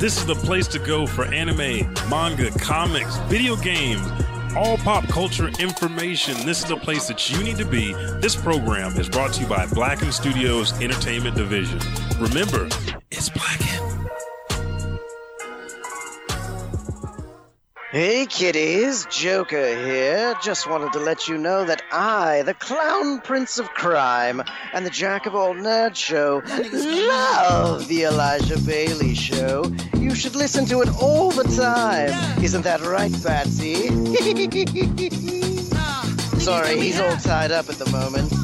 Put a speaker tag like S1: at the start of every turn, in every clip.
S1: This is the place to go for anime, manga, comics, video games, all pop culture information. This is the place that you need to be. This program is brought to you by Blacken Studios Entertainment Division. Remember, it's Blacken.
S2: Hey kiddies, Joker here. Just wanted to let you know that I, the Clown Prince of Crime, and the Jack of All Nerd Show love the Elijah Bailey Show. You should listen to it all the time. Isn't that right, Patsy? Sorry, he's all tied up at the moment.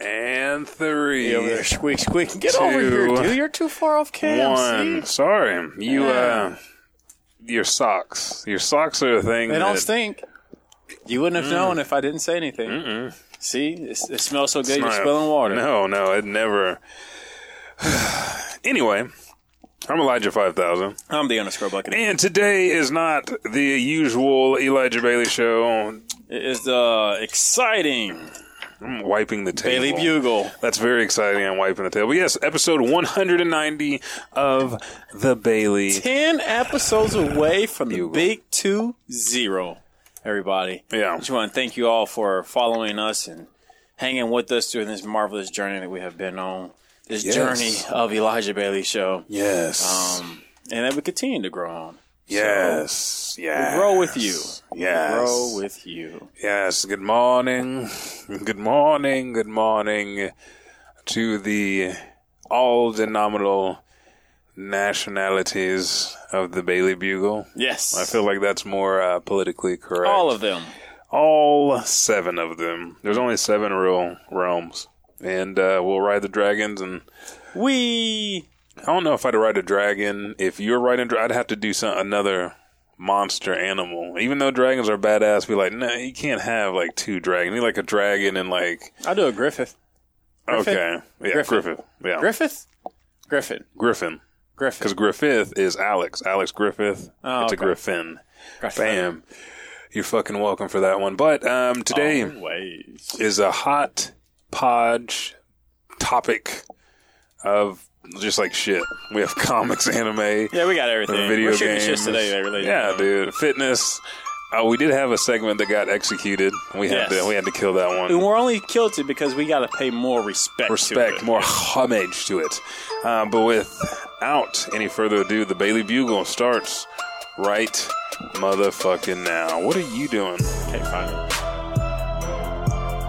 S1: And three.
S3: You over there, squeak, squeak. Get
S1: Two.
S3: over here, dude. You're too far off cam.
S1: One. Sorry. You,
S3: Yeah.
S1: uh, your socks. Your socks are a thing.
S3: They don't
S1: that-
S3: stink. You wouldn't have known if I didn't say anything. See, it, it smells so good. You're
S1: Not-
S3: spilling water.
S1: No, no, it never. anyway, I'm Elijah 5000.
S3: I'm the underscore bucket.
S1: And today is not the usual Elijah Bailey show.
S3: It is the exciting
S1: I'm wiping the table.
S3: Bailey Bugle.
S1: That's very exciting. I'm wiping the table. Yes, episode 190 of the Bailey.
S3: 10 episodes away from the big two zero. Everybody.
S1: Yeah.
S3: just want to thank you all for following us and hanging with us during this marvelous journey that we have been on. This
S1: Yes.
S3: journey of Elijah Bailey Show.
S1: Yes.
S3: Um, and that we continue to grow on.
S1: Yes. yes.
S3: We grow with you.
S1: Yes.
S3: Grow with you.
S1: Yes, good morning. Good morning. Good morning to the all denominal nationalities of the Bailey Bugle.
S3: Yes.
S1: I feel like that's more uh, politically correct.
S3: all of them.
S1: all seven of them. There's only seven real realms. And uh, we'll ride the dragons. And
S3: We
S1: I don't know if I'd ride a dragon. If you're riding, I'd have to do some another monster animal. Even though dragons are badass, be like, no, you can't have like two dragons. You need like a dragon and like
S3: I'll do a Griffith. Griffin?
S1: okay, yeah,
S3: Griffin.
S1: Griffith, yeah,
S3: Griffith? Griffin.
S1: Griffin,
S3: Griffin.
S1: because Griffith is Alex, Alex Griffith.
S3: Oh,
S1: it's
S3: okay.
S1: a Griffin.
S3: Griffin.
S1: Bam. You're fucking welcome for that one. But um, today
S3: Always.
S1: is a hot podge topic of just like shit. We have comics, anime,
S3: Yeah, we got everything.
S1: video
S3: We're
S1: games.
S3: shit today, ladies
S1: yeah, dude. Fitness. Uh, we did have a segment that got executed. We had
S3: Yes.
S1: to we had to kill that one.
S3: And we're only killed it because we got to pay more respect. to
S1: Respect, more homage to it. Uh, but without any further ado, the Bailey Bugle starts right motherfucking now. What are you doing?
S3: Can't find it.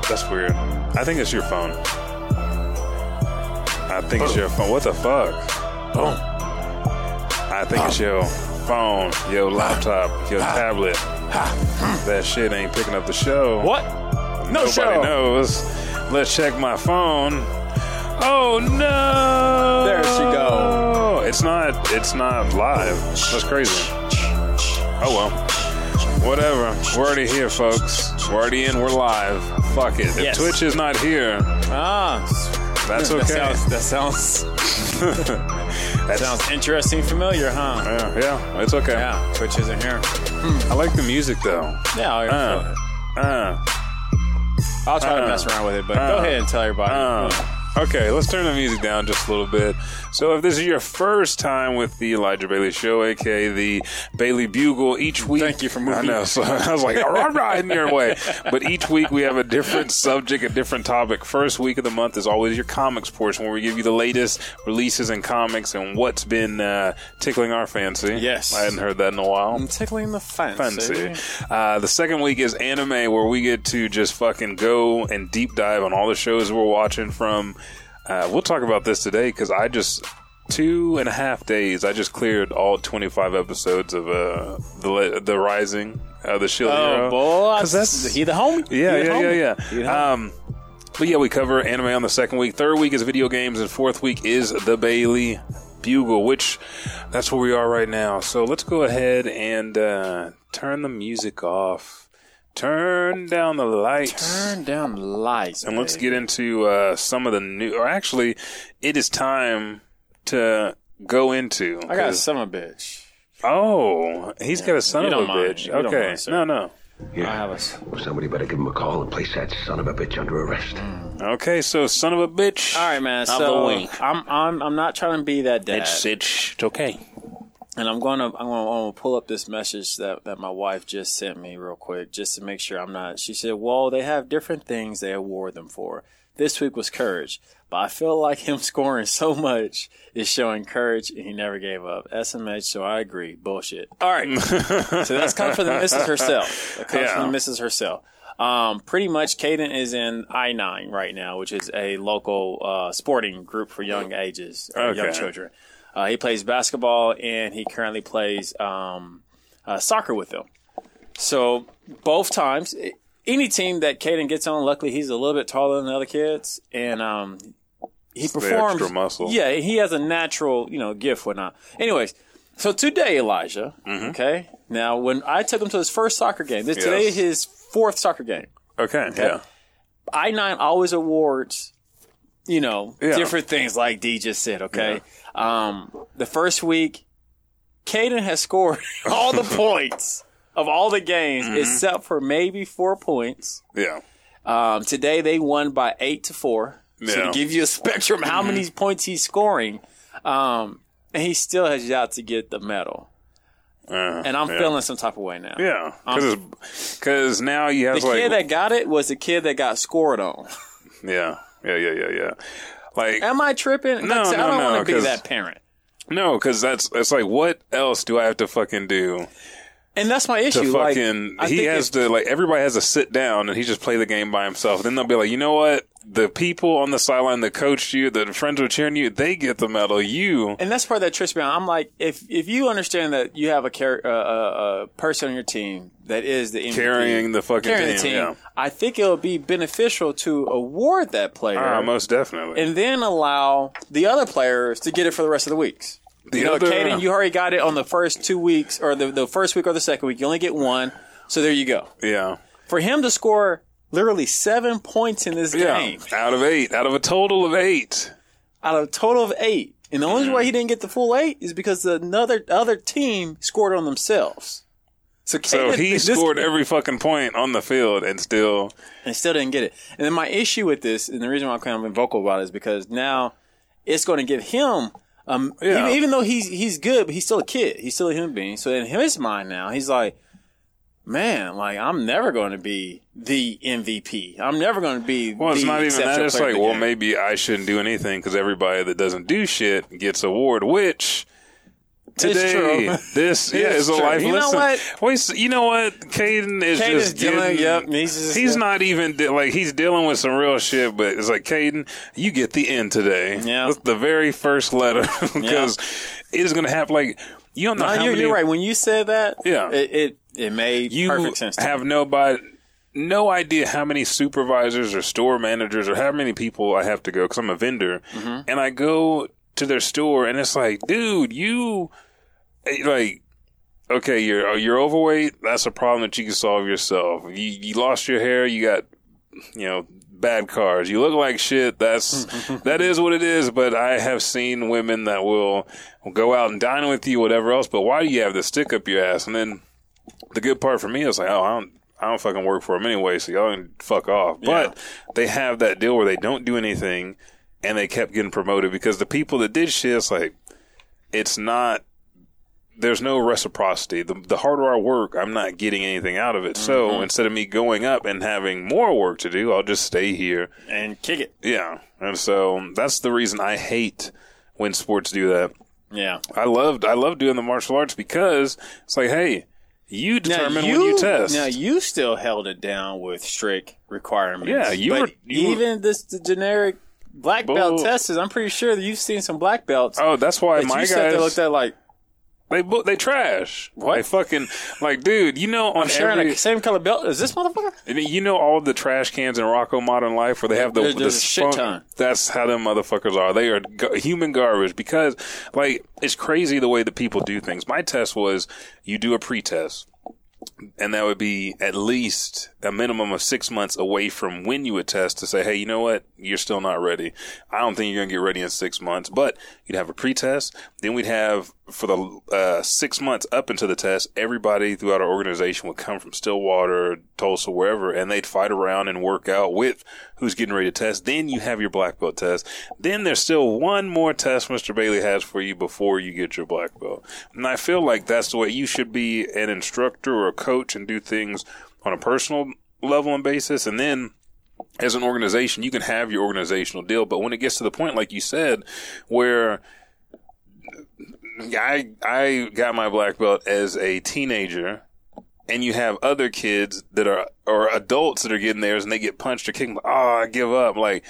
S1: That's weird. I think it's your phone. I think it's your phone. What the fuck?
S3: Boom.
S1: I think it's your phone, your laptop, your tablet. That shit ain't picking up the show.
S3: What? No
S1: Nobody
S3: show.
S1: knows. Let's check my phone. Oh no!
S3: There she go.
S1: It's not. It's not live. That's crazy. Oh well. Whatever. We're already here, folks. We're already in. We're live. Fuck it. If
S3: Yes.
S1: Twitch is not here,
S3: Ah,
S1: that's
S3: that
S1: okay.
S3: sounds that sounds
S1: That
S3: sounds interesting, familiar, huh?
S1: Yeah, yeah, it's okay.
S3: Yeah, Twitch isn't here.
S1: I like the music though.
S3: Yeah, I'll,
S1: Uh, uh,
S3: I'll try to
S1: uh,
S3: mess around with it, but
S1: uh,
S3: go ahead and tell everybody.
S1: uh. Okay, let's turn the music down just a little bit. So, if this is your first time with the Elijah Bailey Show, aka the Bailey Bugle, each week.
S3: Thank you for moving.
S1: I know. So I was like, all right, in your way. But each week we have a different subject, a different topic. First week of the month is always your comics portion, where we give you the latest releases in comics and what's been uh, tickling our fancy.
S3: Yes.
S1: I hadn't heard that in a while.
S3: I'm tickling the fancy.
S1: Fancy. Uh, the second week is anime, where we get to just fucking go and deep dive on all the shows we're watching from Uh, we'll talk about this today because I just two and a half days. I just cleared all twenty five episodes of uh the the Rising, uh, the Shield Hero.
S3: Oh boy,
S1: 'Cause that's-
S3: he the homie.
S1: Yeah, yeah,
S3: homie.
S1: yeah,
S3: the
S1: yeah. Um, but yeah, we cover anime on the second week. Third week is video games, and fourth week is the Bailey Bugle, which that's where we are right now. So let's go ahead and uh, turn the music off, turn down the lights,
S3: Turn down the lights,
S1: and let's get into uh, some of the new. Or actually, it is time to go into.
S3: I got a
S1: 'cause-
S3: son of a bitch.
S1: oh, he's got a son
S3: You
S1: of a
S3: don't mind.
S1: bitch.
S3: You don't
S1: Okay,
S3: mind, sir.
S1: no, no.
S3: I have a. s-
S4: Well, somebody better give him a call and place that son of a bitch under arrest.
S1: Okay, so son of a bitch.
S3: All right, man.
S1: Out
S3: So
S1: the way.
S3: I'm I'm I'm not trying to be that dad,
S1: It's, it's it's okay.
S3: And I'm gonna I'm gonna, pull up this message that that my wife just sent me real quick, just to make sure I'm not. She said, "Well, they have different things they award them for. This week was courage, but I feel like him scoring so much is showing courage, and he never gave up. SMH, so I agree. Bullshit. All right, so that's coming from the missus herself. That comes
S1: Yeah.
S3: from the missus herself. Um, pretty much, Caden is in I nine right now, which is a local uh, sporting group for young ages or young children. Uh, he plays basketball and he currently plays um, uh, soccer with them. So both times, any team that Caden gets on, luckily he's a little bit taller than the other kids, and um, he
S1: the
S3: performs.
S1: extra muscle.
S3: Yeah, he has a natural, you know, gift, whatnot. Anyways, so today, Elijah.
S1: Mm-hmm.
S3: Okay, now when I took him to his first soccer game, this today
S1: is
S3: his fourth soccer game.
S1: Okay, yeah.
S3: I nine always awards, you know,
S1: Yeah.
S3: different things like D just said. Okay, um, the first week, Caden has scored all the points of all the games
S1: Mm-hmm.
S3: except for maybe four points.
S1: Yeah.
S3: Um, today they won by eight to four.
S1: Yeah. Mm-hmm.
S3: to give you a spectrum, how many points he's scoring, um, and he still has yet to get the medal.
S1: Uh,
S3: And I'm
S1: yeah.
S3: feeling some type of way now.
S1: Yeah, because now you have
S3: The
S1: like
S3: kid that got it was the kid that got scored on.
S1: yeah, yeah, yeah, yeah, yeah. Like
S3: Am I tripping?
S1: No,
S3: Like
S1: no,
S3: I don't
S1: no,
S3: want to be that parent.
S1: no, because that's it's like what else do I have to fucking do
S3: And that's my issue.
S1: fucking?
S3: like,
S1: he has to like everybody has to sit down and he just play the game by himself. Then they'll be like, you know what? The people on the sideline that coached you, the friends who are cheering you, they get the medal. You
S3: and that's part that trips me out. I'm like, if if you understand that you have a char- uh, uh, uh, person on your team that is the MVP,
S1: carrying the fucking
S3: carrying
S1: team.
S3: the team,
S1: Yeah,
S3: I think it'll be beneficial to award that player
S1: Ah, most definitely.
S3: and then allow the other players to get it for the rest of the weeks.
S1: The
S3: you know,
S1: other-
S3: Caden, you already got it on the first two weeks, or the, the first week or the second week. You only get one, so there you go.
S1: yeah,
S3: For him to score literally seven points in this
S1: yeah.
S3: game
S1: Out of eight, out of a total of eight.
S3: out of a total of eight, and the only mm-hmm. way he didn't get the full eight is because another other team scored on themselves. So,
S1: So he
S3: this-
S1: scored every fucking point on the field and still.
S3: and still didn't get it. And then my issue with this, and the reason why I'm kind of vocal about it, is because now it's going to give him, um,
S1: Yeah.
S3: even, even though he's he's good, but he's still a kid. He's still a human being. So in his mind now, he's like, man, like I'm never going to be the MVP. I'm never going to be.
S1: Well, it's not even that. It's like, well,
S3: game.
S1: maybe I shouldn't do anything because everybody that doesn't do shit gets award. Which today, this yeah is a life
S3: You know
S1: lesson. Wait, you know what? Caden is
S3: Caden's
S1: just
S3: dealing-
S1: getting-
S3: yep, he's just-
S1: he's
S3: yep.
S1: not even de- like he's dealing with some real shit. But it's like Caden, you get the end today.
S3: Yeah.
S1: That's the very first letter because it is going to happen. Like you don't know
S3: No,
S1: how
S3: you're,
S1: many.
S3: you're right. When you said that,
S1: Yeah.
S3: it it, it made
S1: you
S3: perfect sense. To me.
S1: have nobody no idea how many supervisors or store managers or how many people I have to go because I'm a vendor,
S3: Mm-hmm.
S1: and I go to their store and it's like, dude, you like. Okay, you're oh, you're overweight. That's a problem that you can solve yourself. You you lost your hair. You got you know bad cars. You look like shit. That's that is what it is. But I have seen women that will, will go out and dine with you, whatever else. But why do you have this stick up your ass? And then the good part for me is like, oh, I don't, I don't fucking work for them anyway, so y'all can fuck off. But they have that deal where they don't do anything, and they kept getting promoted because the people that did shit, it's like, it's not. There's no reciprocity. The, the harder I work, I'm not getting anything out of it. So mm-hmm. instead of me going up and having more work to do, I'll just stay here.
S3: and kick it.
S1: Yeah, and so that's the reason I hate when sports do that.
S3: Yeah.
S1: I loved I love doing the martial arts because it's like, hey, you determine when you test.
S3: Now you still held it down with strict requirements.
S1: Yeah, you
S3: But
S1: were- you were-
S3: even this the generic black belt
S1: Bull-
S3: testers. I'm pretty sure that you've seen some black belts.
S1: Oh, that's why
S3: that
S1: my
S3: you
S1: guys
S3: looked at like
S1: they they trash. They fucking like, dude. You know, on
S3: sharing
S1: every
S3: the same color belt as this motherfucker.
S1: You know all the trash cans in Rocko Modern Life where they have the,
S3: There's-
S1: the
S3: there's a shit ton.
S1: That's how them motherfuckers are. They are g- human garbage because, like, it's crazy the way that people do things. My test was you do a pre-test, and that would be at least a minimum of six months away from when you would test to say, hey, you know what, you're still not ready. I don't think you're gonna get ready in six months. But you'd have a pre-test, then we'd have for the uh, six months up into the test, everybody throughout our organization would come from Stillwater, Tulsa, wherever, and they'd fight around and work out with who's getting ready to test. Then you have your black belt test. Then there's still one more test Mr. Bailey has for you before you get your black belt. And I feel like that's the way you should be an instructor or a coach and do things on a personal level and basis. And then as an organization, you can have your organizational deal. But when it gets to the point, like you said, where I I got my black belt as a teenager, and you have other kids that are or adults that are getting theirs, and they get punched or kicked. Oh, I give up. Like,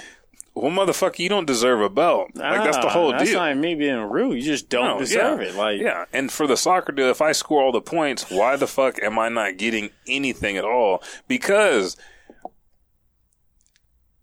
S1: well, motherfucker, you don't deserve a belt. Like that's the whole
S3: That's
S1: deal.
S3: That's not me being rude. You just don't
S1: No,
S3: deserve
S1: yeah.
S3: it. Like
S1: yeah, and for the soccer deal, if I score all the points, why the fuck am I not getting anything at all? Because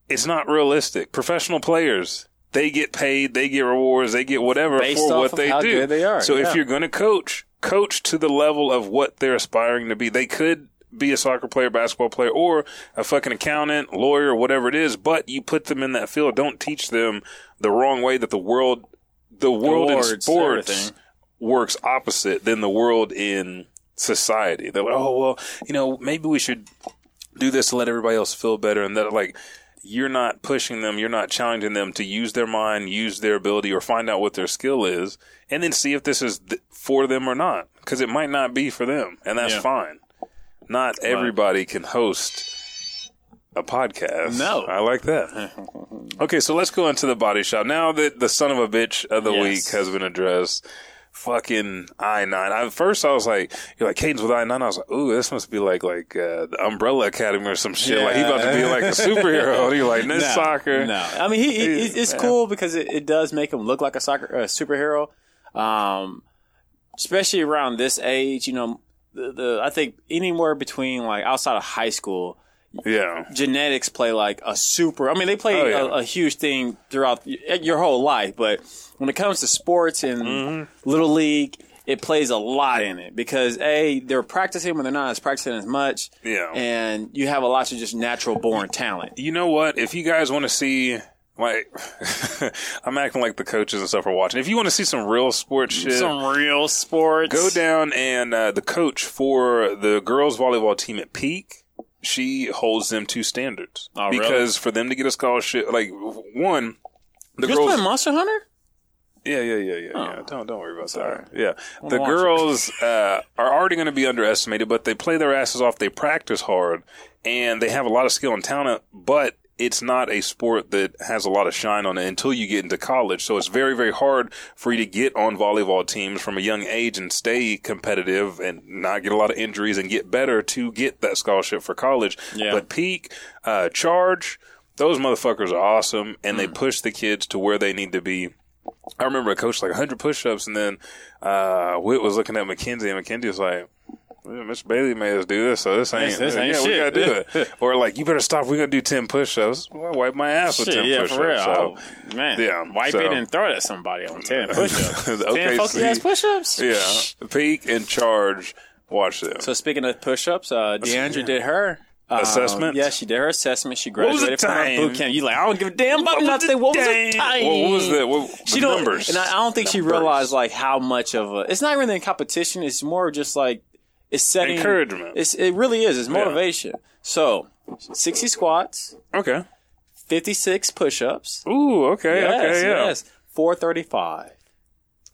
S1: it's not realistic. Professional players, they get paid, they get rewards, they get whatever
S3: Based
S1: for
S3: off
S1: what
S3: of
S1: they
S3: how
S1: do.
S3: good they are,
S1: So
S3: yeah.
S1: if you're going to coach, coach to the level of what they're aspiring to be. They could be a soccer player, basketball player, or a fucking accountant, lawyer, whatever it is, but you put them in that field. Don't teach them the wrong way that the world, the world in sports
S3: everything.
S1: works opposite than the world in society. They're like, oh well, you know, maybe we should do this to let everybody else feel better, and that like you're not pushing them, you're not challenging them to use their mind, use their ability, or find out what their skill is, and then see if this is th- for them or not, because it might not be for them, and that's
S3: Yeah.
S1: fine. Not everybody can host a podcast.
S3: No.
S1: I like that. Okay, so let's go into the body shop. Now that the son of a bitch of the
S3: Yes.
S1: week has been addressed, fucking I nine. At first, I was like, "You're like Cadence with I nine. I was like, "Ooh, this must be like like uh, the Umbrella Academy or some shit. Like he about to be like a superhero." And you're like, "This
S3: No,
S1: soccer."
S3: No, I mean he, he he- it's cool because it, it does make him look like a soccer a superhero, um, especially around this age. You know, the, the I think anywhere between like outside of high school,
S1: Yeah,
S3: genetics play like a super. I mean, they play
S1: Oh, yeah.
S3: a, a huge thing throughout your whole life, but when it comes to sports and
S1: Mm-hmm.
S3: little league. It plays a lot in it because a they're practicing when they're not as practicing as much,
S1: Yeah.
S3: and you have a lot of just natural born talent.
S1: you know what? If you guys want to see. Like, I'm acting like the coaches and stuff are watching. If you want to see some real sports shit,
S3: Some real sports.
S1: go down and uh, the coach for the girls volleyball team at Peak, she holds them to standards
S3: Oh, really?
S1: because for them to get a scholarship, like one, the
S3: You
S1: girls,
S3: play Monster Hunter?
S1: yeah, yeah, yeah, yeah, yeah.
S3: Oh.
S1: Don't don't worry about that. Yeah, the girls uh, are already going to be underestimated, but they play their asses off. They practice hard, and they have a lot of skill and talent, but. It's not a sport that has a lot of shine on it until you get into college. So it's very, very hard for you to get on volleyball teams from a young age and stay competitive and not get a lot of injuries and get better to get that scholarship for college.
S3: Yeah.
S1: But peak, uh, charge, those motherfuckers are awesome and
S3: Mm.
S1: they push the kids to where they need to be. I remember a coach like 100 push-ups, and then uh, Whit was looking at Mackenzie, and Mackenzie was like, well, "Mr. Bailey made us do this, so this ain't,
S3: this ain't
S1: yeah, we gotta do it." or like, "You better stop. We're gonna do 10 push-ups." Well, wipe my ass with 10
S3: Shit, yeah,
S1: push-ups.
S3: for real.
S1: So,
S3: oh, man,
S1: yeah,
S3: wipe
S1: so-
S3: it and throw it at somebody on 10 push-ups.
S1: Okay,
S3: 10 funky ass
S1: see.
S3: push-ups?
S1: yeah, peak and charge. Watch them.
S3: So speaking of push-ups, uh, Deandra did her um,
S1: Assessment?
S3: Yeah, she did her assessment. She
S1: was the
S3: graduated from her boot camp. You like, I don't give a damn about
S1: What
S3: not
S1: was
S3: to say
S1: the
S3: what was the time.
S1: What was the, what,
S3: She
S1: the
S3: don't,
S1: numbers?
S3: and I, I don't think she realized like how much of a. It's not really a competition. It's more just like it's setting
S1: Encouragement.
S3: It's it really is. It's motivation. So, sixty squats,
S1: Okay.
S3: fifty six push-ups.
S1: Ooh, okay,
S3: yes,
S1: okay, yeah.
S3: yes, four thirty-five.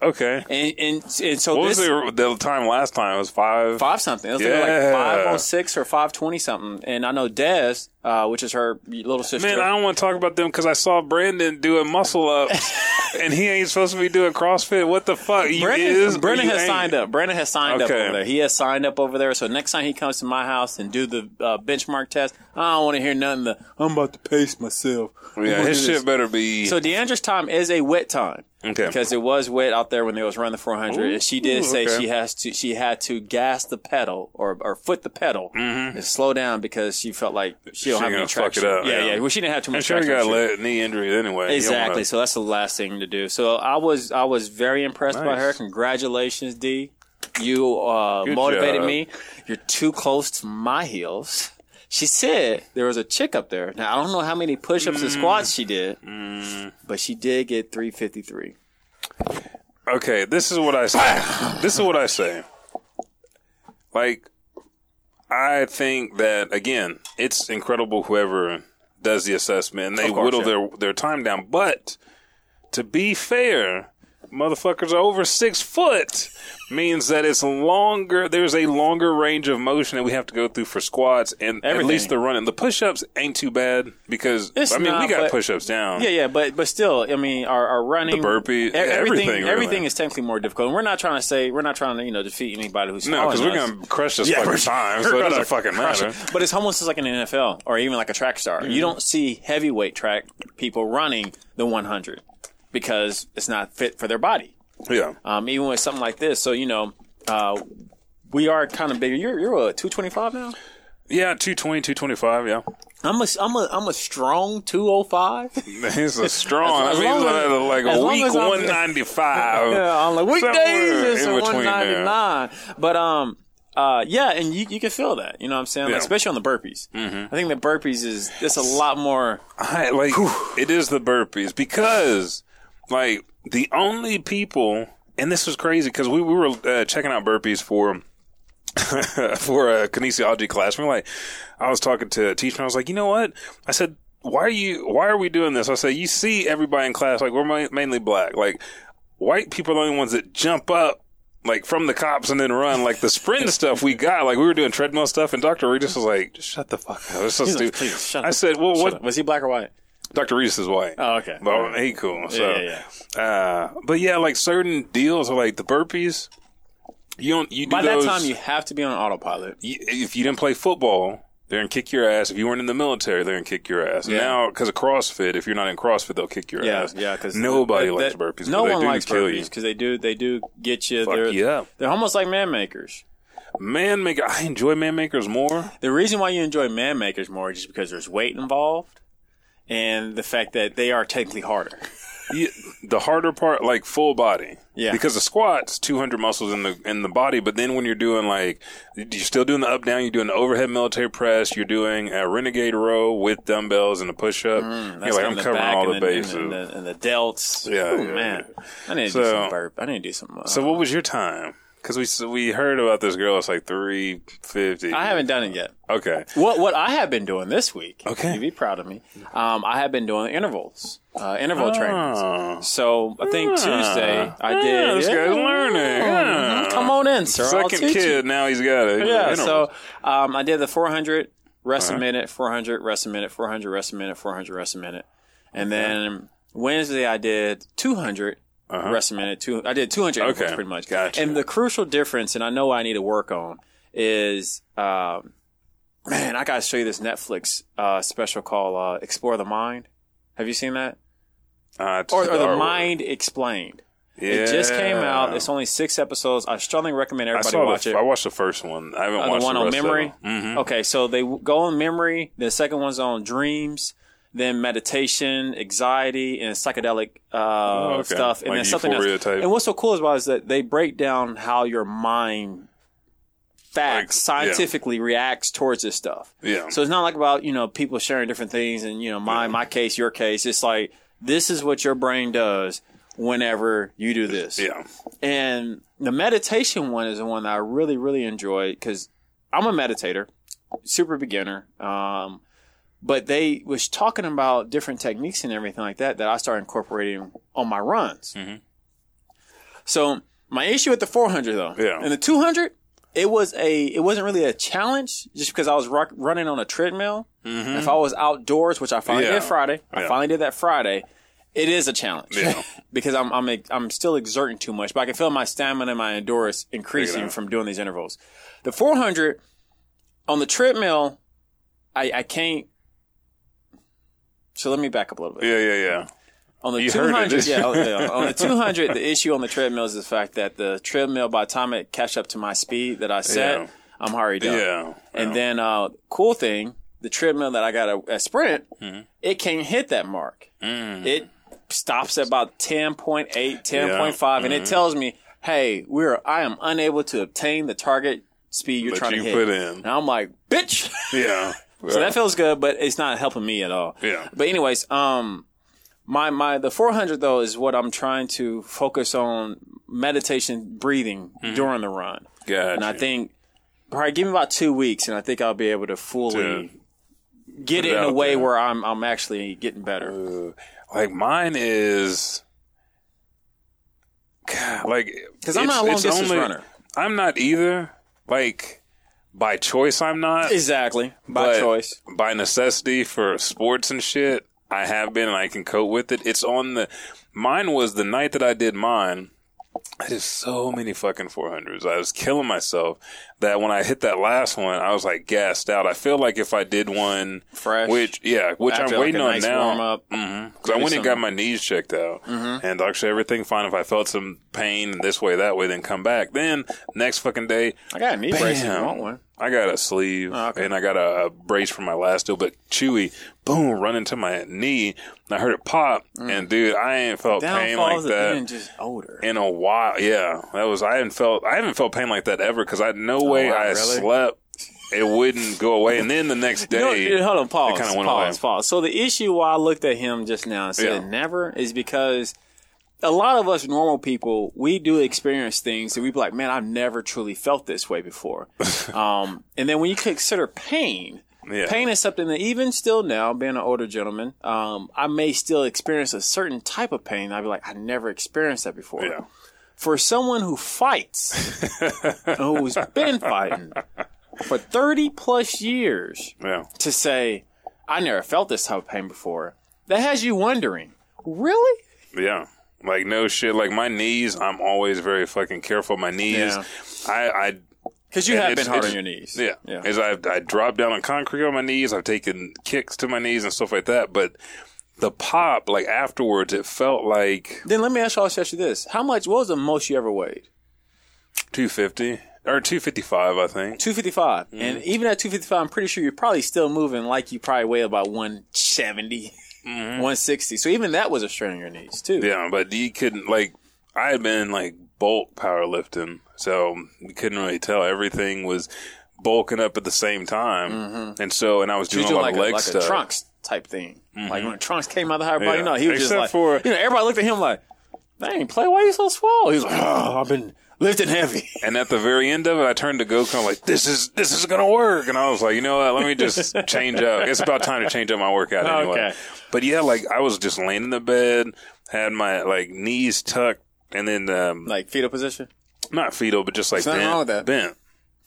S1: Okay.
S3: And and and so
S1: What was
S3: this
S1: the, the time last time? It was five.
S3: five something. It was
S1: Yeah.
S3: like five on six or five twenty something. And I know Des, uh, which is her little sister.
S1: Man, I don't want to talk about them because I saw Brandon doing muscle ups and he ain't supposed to be doing CrossFit. What the fuck? You
S3: Brennan,
S1: is, you
S3: has
S1: ain't?
S3: signed up. Brennan has signed up over there. He has signed up over there. So next time he comes to my house and do the uh, benchmark test, I don't want to hear nothing. The I'm about to pace myself.
S1: Yeah, his shit better be.
S3: So Deandra's time is a wet time.
S1: Okay.
S3: Because it was wet out there when they was running the 400.
S1: Ooh,
S3: and she did say
S1: okay.
S3: she has to, she had to gas the pedal or, or foot the pedal and slow down because she felt like she don't.
S1: She
S3: have any
S1: gonna fuck it up,
S3: yeah,
S1: yeah.
S3: yeah. Well, she didn't have too
S1: and
S3: much
S1: she
S3: traction.
S1: got
S3: She-
S1: knee injuries anyway. You don't
S3: Exactly.
S1: wanna-
S3: So that's the last thing to do. So I was I was very impressed by
S1: Nice.
S3: her. Congratulations, D. You uh,
S1: Good
S3: motivated
S1: job.
S3: me. You're too close to my heels. She said there was a chick up there. Now I don't know how many push-ups
S1: Mm.
S3: and squats she did, but she did get 353.
S1: Okay, this is what I say. this is what I say. Like, I think that again, it's incredible whoever does the assessment and they
S3: course,
S1: whittle
S3: yeah.
S1: their their time down. But to be fair, motherfuckers are over six foot means that it's longer. There's a longer range of motion that we have to go through for squats and at
S3: Everything.
S1: least the running. The push ups ain't too bad because
S3: It's
S1: I mean
S3: not,
S1: we got
S3: but-
S1: push ups down.
S3: Yeah, yeah, but but still, I mean, our, our running,
S1: The burpee,
S3: e- everything,
S1: everything, really.
S3: everything is technically more difficult. And we're not trying to say we're not trying to you know defeat anybody who's
S1: No, because we're gonna crush this
S3: Yeah,
S1: fucking
S3: we're-
S1: time,
S3: we're
S1: so it
S3: gonna
S1: doesn't fucking
S3: crush
S1: matter.
S3: it. But it's almost like an NFL or even like a track star.
S1: Mm-hmm.
S3: You don't see heavyweight track people running the 100 because it's not fit for their body.
S1: Yeah.
S3: Um, even with something like this, so you know, uh, we are kind of bigger. You're you're what 225 now.
S1: Yeah, 220, 225, yeah.
S3: I'm a I'm a I'm a strong 205.
S1: He's a strong,
S3: As
S1: I mean,
S3: as-
S1: uh, like a week 195.
S3: Yeah, on the weekdays it's
S1: in
S3: a
S1: between there.
S3: 199. But um uh yeah, and you you can feel that. You know what I'm saying?
S1: Yeah. Mm-hmm.
S3: especially on the burpees. I think the burpees is it's a lot more
S1: I, like, it is the burpees because, like, the only people, and this was crazy because we, we were uh, checking out burpees for. for a kinesiology class, we're like, I was talking to a teacher, and I was like, you know what? I said, why are you? Why are we doing this? I said, you see everybody in class, like we're ma- mainly black, like white people are the only ones that jump up like from the cops and then run like the sprint stuff we got like we were doing treadmill stuff and dr regis was like just shut the fuck up
S3: He's like,
S1: stupid
S3: "Please, shut
S1: i said well
S3: Shut
S1: what
S3: up. was he black or white?
S1: Dr regis is white
S3: Oh, okay.
S1: well he cool so
S3: yeah,
S1: uh but yeah like certain deals are like the burpees you don't you do
S3: By
S1: those,
S3: that time you have to be on autopilot.
S1: you- if you didn't play football they're gonna kick your ass. If you weren't in the military, they're gonna kick your ass.
S3: Yeah.
S1: Now, because of CrossFit, if you're not in CrossFit, they'll kick your
S3: Yeah,
S1: ass.
S3: yeah, because
S1: nobody likes burpees.
S3: No one likes burpees because they do they do get you.
S1: Fuck
S3: they're,
S1: you up.
S3: they're almost like man makers.
S1: Man maker, I enjoy man makers more.
S3: The reason why you enjoy man makers more is just because there's weight involved, and the fact that they are technically harder.
S1: Yeah, the harder part, like full body.
S3: Yeah.
S1: Because the squats, 200 muscles in the in the body, but then when you're doing like, you're still doing the up down, you're doing the overhead military press, you're doing a renegade row with dumbbells and a push up.
S3: Mm, That's
S1: like, I'm
S3: the
S1: covering
S3: back
S1: all the
S3: the,
S1: bases.
S3: and, the, and the delts.
S1: Yeah,
S3: Ooh,
S1: yeah,
S3: man, I need to
S1: So-
S3: do some burp. I need to do some. Uh,
S1: so what was your time? Because we we heard about this girl. It's like 350.
S3: I haven't done it yet.
S1: Okay.
S3: What what I have been doing this week?
S1: Okay.
S3: you'd be proud of me. Um, I have been doing intervals, uh, interval trainings.
S1: Oh.
S3: So I think Tuesday I
S1: Yeah,
S3: did.
S1: this guy's
S3: Yeah.
S1: learning. Yeah.
S3: Mhm. Come on in, sir. I'll
S1: Second
S3: teach you.
S1: kid, now he's got it.
S3: Yeah, so um, I did the 400 rest
S1: Uh-huh.
S3: a minute, 400 rest a minute, 400 rest a minute, 400 rest a minute, and then Wednesday I did 200 rest a minute. Two, I did 200 intervals
S1: Uh-huh. Okay,
S3: pretty much.
S1: gotcha.
S3: And the crucial difference, and I know I need to work on, is um, man, I gotta show you this Netflix uh, special called uh, "Explore the Mind." Have you seen that?
S1: Uh,
S3: Or, or the Mind Explained.
S1: Yeah.
S3: It just came out. It's only six episodes. I strongly recommend everybody watch
S1: the,
S3: it.
S1: I watched the first one. I haven't
S3: Uh,
S1: watched
S3: the one
S1: the
S3: on memory.
S1: Mhm.
S3: Okay, so they w- go on memory. The second one's on dreams, then meditation, anxiety, and psychedelic uh,
S1: Oh, okay.
S3: stuff, and
S1: Like
S3: then something else.
S1: type.
S3: And what's so cool about it is that they break down how your mind facts
S1: Like, yeah.
S3: scientifically reacts towards this stuff.
S1: Yeah.
S3: So it's not like about you know people sharing different things, and you know my my case, your case. It's like this is what your brain does whenever you do this.
S1: Yeah.
S3: And the meditation one is the one that I really, really enjoy because I'm a meditator, super beginner. Um, but they was talking about different techniques and everything like that that I started incorporating on my runs.
S1: Mm-hmm.
S3: So my issue with the 400 though,
S1: Yeah.
S3: and the 200, it was a, it wasn't really a challenge just because I was ru- running on a treadmill. If I was outdoors, which I finally
S1: Mm-hmm. Yeah.
S3: did Friday, I finally did that Friday, It is a challenge
S1: Yeah.
S3: because I'm I'm I'm still exerting too much, but I can feel my stamina and my endurance increasing from doing these intervals. The 400 on the treadmill, I I can't. So let me back up a little bit.
S1: Yeah, yeah, yeah.
S3: On the
S1: You heard it,
S3: 200,
S1: didn't
S3: yeah,
S1: you?
S3: oh, yeah, on the 200, the issue on the treadmill is the fact that the treadmill, by the time it catch up to my speed that I set,
S1: Yeah.
S3: I'm already done.
S1: Yeah.
S3: And
S1: yeah.
S3: then, uh, cool thing, the treadmill that I got at, at Sprint,
S1: Mm-hmm.
S3: it can't hit that mark.
S1: Mm.
S3: It stops at about 10.8, 10.5, and
S1: Mm-hmm.
S3: it tells me, hey, we're, I am unable to obtain the target speed you're
S1: That
S3: trying
S1: you
S3: to hit.
S1: put in.
S3: And I'm like, bitch.
S1: yeah.
S3: So that feels good, but it's not helping me at all.
S1: Yeah.
S3: But anyways, um, my my the 400 though is what I'm trying to focus on meditation, breathing during the run,
S1: Gotcha.
S3: and I think probably give me about two weeks, and I think I'll be able to fully
S1: To
S3: get it in a way
S1: there.
S3: where I'm I'm actually getting better.
S1: like mine is God, like
S3: because I'm not a long distance
S1: only-
S3: runner.
S1: I'm not either. Like by choice, I'm not.
S3: Exactly by
S1: But
S3: choice.
S1: by necessity for sports and shit. I have been, and I can cope with it. It's on the. Mine was the night that I did mine. I did so many fucking 400s. I was killing myself that when I hit that last one, I was like gassed out. I feel like if I did one
S3: Fresh.
S1: which yeah, which
S3: After,
S1: I'm
S3: like,
S1: waiting
S3: a
S1: on
S3: nice
S1: now.
S3: warm-up.
S1: Mm-hmm. Because I went and got my knees checked out, and actually everything fine. If I felt some pain this way, that way, then come back. Then next fucking day,
S3: I got a knee brace if you want one.
S1: I got a sleeve
S3: Oh, okay.
S1: and I got a, a brace for my last deal, but chewy, boom, run into my knee. And I heard it pop, mm. and dude, I ain't felt pain like that
S3: just older.
S1: in a while. Yeah, that was I hadn't felt I haven't felt pain like that ever because I no oh, way
S3: Oh, wow,
S1: I
S3: really?
S1: slept. It wouldn't go away, and then the next
S3: You know,
S1: day,
S3: hold on, pause,
S1: went
S3: pause,
S1: away.
S3: pause. So the issue why I looked at him just now and said
S1: Yeah.
S3: never is because a lot of us normal people, we do experience things and we be like, man, I've never truly felt this way before. um, and then when you consider pain,
S1: Yeah.
S3: pain is something that even still now, being an older gentleman, um, I may still experience a certain type of pain. I'd be like, I never experienced that before.
S1: Yeah.
S3: For someone who fights, who's been fighting for 30 plus years,
S1: yeah,
S3: to say, I never felt this type of pain before, that has you wondering, really?
S1: yeah. Like no shit. Like my knees, I'm always very fucking careful. My knees,
S3: Yeah.
S1: I, I
S3: Because you
S1: And
S3: have been hard on your knees.
S1: Yeah.
S3: Yeah.
S1: As I've I dropped down on concrete on my knees, I've taken kicks to my knees and stuff like that. But the pop, like afterwards, it felt like
S3: Then let me ask you, I'll ask you this. How much, what was the most you ever weighed?
S1: 250 or 255, I think.
S3: 255.
S1: Mm-hmm.
S3: And even at 255, I'm pretty sure you're probably still moving like you probably weigh about 170, Mm-hmm. 160. So even that was a strain on your knees, too.
S1: Mm-hmm. Yeah, but you couldn't like. I had been like bulk powerlifting, so you couldn't really tell. Everything was bulking up at the same time, mm-hmm. and so and I was
S3: He
S1: doing a lot
S3: like,
S1: of leg
S3: a, like
S1: stuff.
S3: trunks type thing. Like mm-hmm. when trunks came out of the higher body,
S1: Yeah.
S3: no, he was just like,
S1: for-
S3: you know, everybody looked at him like, dang, play, why are you so swole? He was like, oh, I've been lifting heavy.
S1: And at the very end of it, I turned to go kind of like, this is, this is going to work. And I was like, you know what? Let me just change up. It's about time to change up my workout anyway.
S3: Okay.
S1: But yeah, like I was just laying in the bed, had my like knees tucked and then, um,
S3: like fetal position.
S1: not fetal, but just like
S3: There's nothing
S1: bent,
S3: wrong with that.
S1: bent.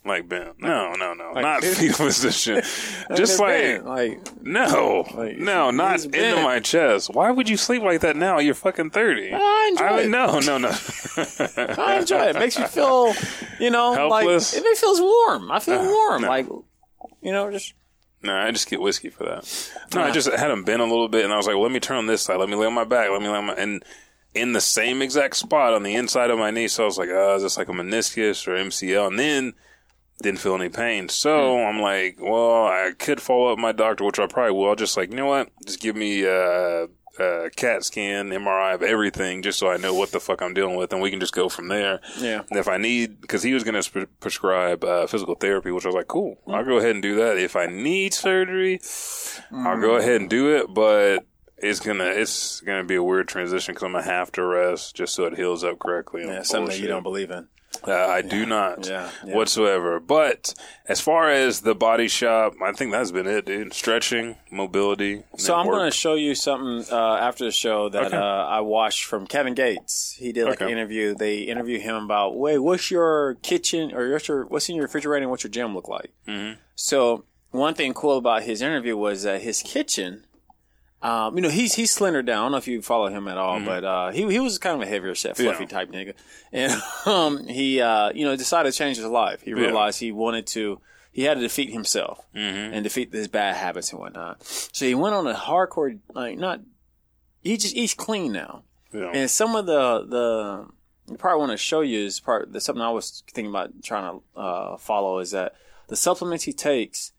S1: Like bent. No, no, no.
S3: Like
S1: not
S3: fetal
S1: position. just like,
S3: like
S1: no,
S3: Like,
S1: no, not into
S3: bent.
S1: my chest. Why would you sleep like that now? You're fucking 30.
S3: I enjoy
S1: I
S3: it.
S1: no, no, no.
S3: I enjoy it. It makes me feel, you know,
S1: Helpless?
S3: like it feels warm. I feel uh, warm.
S1: no.
S3: Like, you know, just
S1: No, I just get whiskey for that. No, I uh. just had him bend a little bit, and I was like, "Let me turn on this side. Let me lay on my back. Let me lay on my." And in the same exact spot on the inside of my knee, so I was like, "Oh, is this like a meniscus or MCL?" And then didn't feel any pain. So I'm like, "Well, I could follow up my doctor, which I probably will." Just like, you know what? Just give me uh, a CAT scan, MRI of everything, just so I know what the fuck I'm dealing with, and we can just go from there.
S3: Yeah.
S1: And if I need, because he was going to pre- prescribe uh, physical therapy, which I was like, cool, I'll go ahead and do that. If I need surgery, I'll go ahead and do it, but it's gonna it's gonna be a weird transition because I'm gonna have to rest just so it heals up correctly.
S3: yeah, something that you don't believe in.
S1: Uh, I do not
S3: Yeah, yeah.
S1: whatsoever. But as far as the body shop, I think that's been it, dude. Stretching, mobility.
S3: So I'm going to show you something uh, after the show that
S1: Okay.
S3: uh, I watched from Kevin Gates. He did like an interview. They interview him about, wait, what's your kitchen or what's your what's in your refrigerator and what's your gym look like? Mm-hmm. So one thing cool about his interview was that his kitchen Um, you know, he's he's slender down. I don't know if you follow him at all, but uh, he he was kind of a heavier set, fluffy
S1: Yeah.
S3: type nigga, and um, he uh, you know decided to change his life. He realized he wanted to. He had to defeat himself and defeat his bad habits and whatnot. So he went on a hardcore, like not. He just eats clean now.
S1: Yeah.
S3: And some of the the part I want to show you is part something I was thinking about trying to uh, follow is that the supplements he takes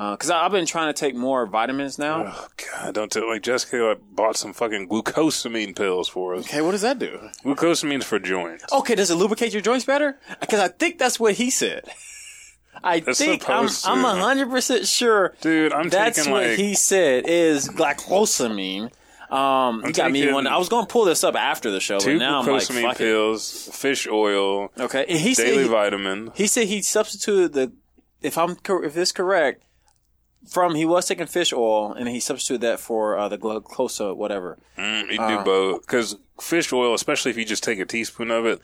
S3: because I've been trying to take more vitamins now.
S1: Oh, God, don't tell. Like Jessica bought some fucking glucosamine pills for us.
S3: Okay, what does that do?
S1: Glucosamine's for joints.
S3: Okay, does it lubricate your joints better? Because I think that's what he said. I
S1: It's
S3: think I'm
S1: supposed to.
S3: I'm hundred percent sure.
S1: Dude, I'm
S3: that's
S1: taking
S3: what
S1: like
S3: he said is glucosamine. Um, you got me one. I was going to pull this up after the show, but now I'm like,
S1: glucosamine
S3: fuck it.
S1: pills, fish oil,
S3: Okay, and he said
S1: daily
S3: he,
S1: vitamin.
S3: he said he substituted the if I'm if this correct from he was taking fish oil and he substituted that for uh, the glucosa whatever.
S1: Mm, you
S3: Uh.
S1: do both because fish oil, especially if you just take a teaspoon of it,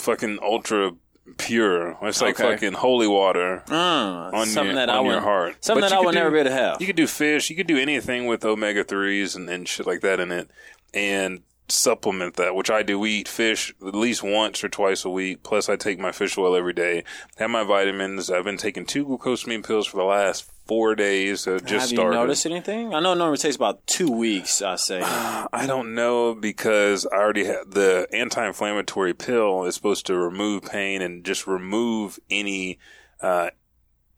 S1: fucking ultra pure. It's like
S3: Mm-hmm. Okay.
S1: fucking holy water
S3: Mm,
S1: on
S3: something
S1: your
S3: that
S1: on
S3: I
S1: your
S3: would
S1: heart.
S3: something
S1: But
S3: that I would never be able to have.
S1: You could do fish. You could do anything with omega threes and, and shit like that in it, and supplement that. Which I do. We eat fish at least once or twice a week. Plus, I take my fish oil every day. Have my vitamins. I've been taking two glucosamine pills for the last four days. Uh, just
S3: have
S1: started.
S3: you noticed anything? I know it normally takes about two weeks. I say.
S1: I don't know because I already had the anti-inflammatory pill is supposed to remove pain and just remove any uh,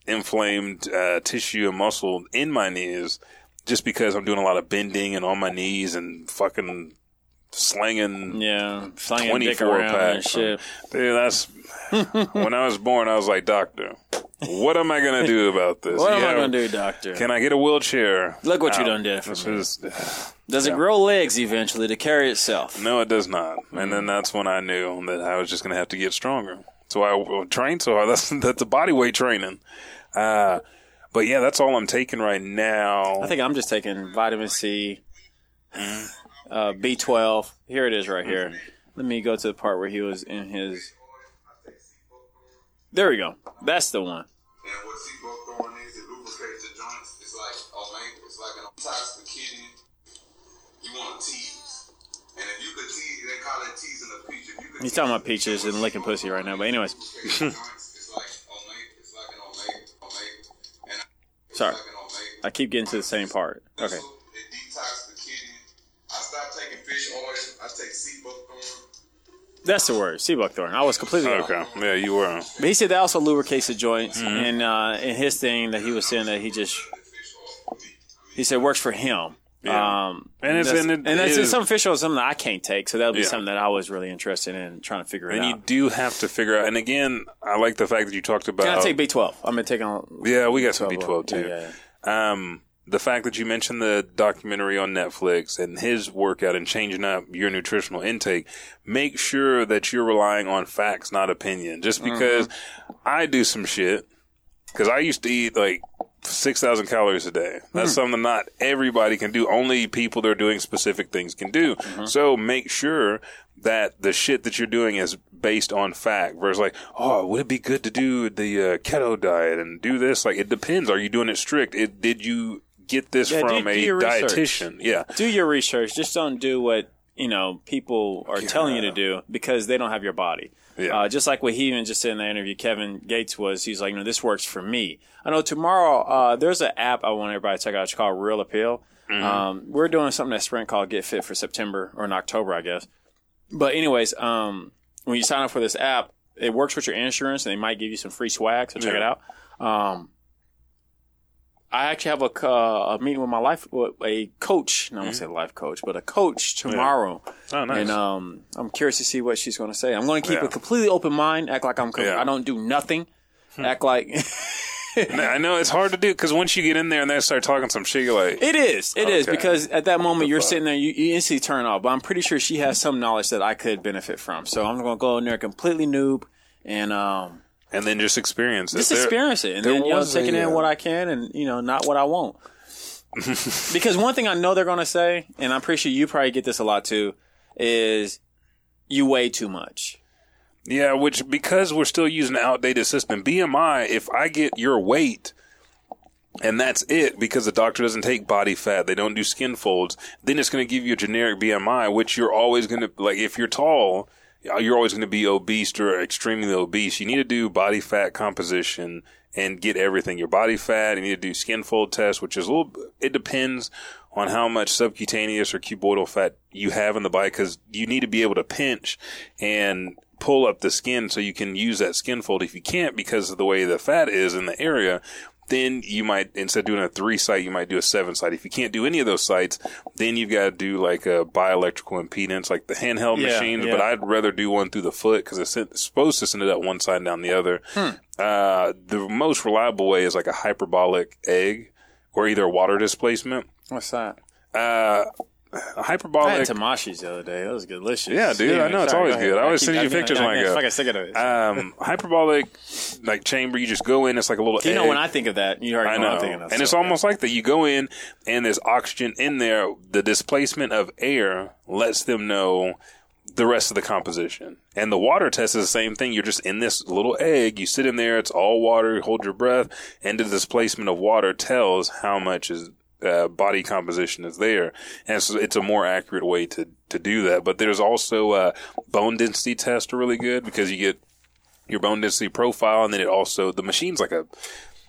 S1: inflamed uh, tissue and muscle in my knees. Just because I'm doing a lot of bending and on my knees and fucking slinging
S3: yeah, slanging dick
S1: 24
S3: around and shit.
S1: Dude, that's when I was born. I was like, doctor, what am I gonna do about this?
S3: What am
S1: You
S3: I gonna do, doctor?
S1: Can I get a wheelchair?
S3: Look what you done did for
S1: This
S3: me.
S1: is-
S3: Does it grow legs eventually to carry itself?
S1: No, it does not. And then that's when I knew that I was just to have to get stronger. So i trained so hard. That's that's a body weight training. Uh, but yeah, that's all I'm taking right now.
S3: I think I'm just taking vitamin C,
S1: Mm.
S3: Uh, B12. Here it is, right here. Let me go to the part where he was in his. There we go. That's the one.
S5: And what seatbelt is, it lubricates the joints. It's like omega. It's like an the kidney. You want to tease, and if you could tease, they call it teasing a peach. If you could
S3: He's talking about peaches and licking pussy right now. But anyways,
S5: lubricate the joints, it's like omega. It's like an omega. Omega. And it's
S3: Sorry.
S5: like an omega.
S3: I keep getting to the same part. Okay.
S5: Fish oil. I take sea buckthorn.
S3: That's the word. Sea buckthorn. I was completely wrong.
S1: okay, yeah, you were.
S3: But he said that also lubricates the joints.
S1: Mm-hmm.
S3: And uh, in his thing that he was saying that he just, he said works for him.
S1: Yeah.
S3: Um,
S1: And it's-
S3: that's-
S1: and it
S3: that's
S1: is-
S3: some fish oil is something that I can't take, so that would be
S1: Yeah.
S3: something that I was really interested in trying to figure it
S1: And
S3: out.
S1: you do have to figure out. And again, I like the fact that you talked about.
S3: Can I take B12? I'm gonna take on.
S1: Yeah, we got some
S3: B12
S1: B12 too.
S3: Yeah, yeah,
S1: Um, the fact that you mentioned the documentary on Netflix and his workout and changing up your nutritional intake, make sure that you're relying on facts, not opinion. Just mm-hmm. because I do some shit, because I used to eat like 6,000 calories a day. That's hmm. something not everybody can do. Only people that are doing specific things can do. Mm-hmm. So make sure that the shit that you're doing is based on fact versus like, oh, would it be good to do the uh, keto diet and do this? Like, it depends. Are you doing it strict? It, did you get this
S3: Yeah,
S1: from
S3: do
S1: a
S3: your research.
S1: dietitian? Yeah.
S3: Do your research. Just don't do what you know people are telling you to do because they don't have your body.
S1: Yeah.
S3: Uh, just like what he even just said in the interview, Kevin Gates was. He's like, you know, this works for me. I know tomorrow uh, there's an app I want everybody to check out. It's called Real Appeal.
S1: Mm-hmm.
S3: Um, we're doing something at Sprint called Get Fit for September or in October, I guess. But anyways, um, when you sign up for this app, it works with your insurance, and they might give you some free swag. So check
S1: Yeah.
S3: it out. Um, I actually have a, uh, a meeting with my life, a coach. No, I won't say life coach, but a coach tomorrow.
S1: Oh, nice.
S3: And um, I'm curious to see what she's going to say. I'm going to keep
S1: Yeah.
S3: a completely open mind. Act like I'm. co-
S1: Yeah. Hmm.
S3: I don't do nothing. Act like
S1: I know it's hard to do because once you get in there and they start talking some shit, you're like,
S3: it is. It is
S1: Okay.
S3: because at that moment you're sitting there, you, you instantly turn off. But I'm pretty sure she has some knowledge that I could benefit from. So I'm going to go in there completely noob and um,
S1: and then just experience it.
S3: just
S1: There-
S3: experience it, and then you know taking
S1: a,
S3: in
S1: uh,
S3: what I can, and you know not what I won't. because one thing I know they're going to say, and I'm pretty sure you probably get this a lot too, is you weigh too much.
S1: Yeah, which because we're still using an outdated system, BMI, if I get your weight, and that's it because the doctor doesn't take body fat. They don't do skin folds. Then it's going to give you a generic BMI, which you're always going to like. If you're tall, you're always going to be obese or extremely obese. You need to do body fat composition and get everything. Your body fat. You need to do skin fold test, which is a little. It depends on how much subcutaneous or cuboidal fat you have in the body because you need to be able to pinch and pull up the skin so you can use that skin fold. If you can't because of the way the fat is in the area, then you might instead of doing a three site, you might do a seven site. If you can't do any of those sites, then you've got to do like a bioelectrical impedance, like the handheld
S3: Yeah,
S1: machines.
S3: yeah.
S1: But I'd rather do one through the foot because it's it's supposed to send it up one side and down the other.
S3: Hmm.
S1: Uh, the most reliable way is like a hyperbolic egg or either water displacement.
S3: What's that?
S1: Uh, a
S3: I had
S1: hyperbolic.
S3: tamashi's the other day. That was delicious.
S1: Yeah, dude, I know, it's always good. I always send you pictures when I go.
S3: Fucking sick of it.
S1: um, hyperbolic like chamber. You just go in. It's like a little.
S3: you know, when I think of that, you already
S1: I
S3: know, what
S1: know.
S3: I'm thinking of.
S1: and it's
S3: so,
S1: almost like that. You go in and there's oxygen in there. The displacement of air lets them know the rest of the composition. And the water test is the same thing. You're just in this little egg. You sit in there. It's all water. You hold your breath. And the displacement of water tells how much is uh, body composition is there. And so it's a more accurate way to, to do that. But there's also uh, bone density tests are really good because you get your bone density profile, and then it also the machine's like a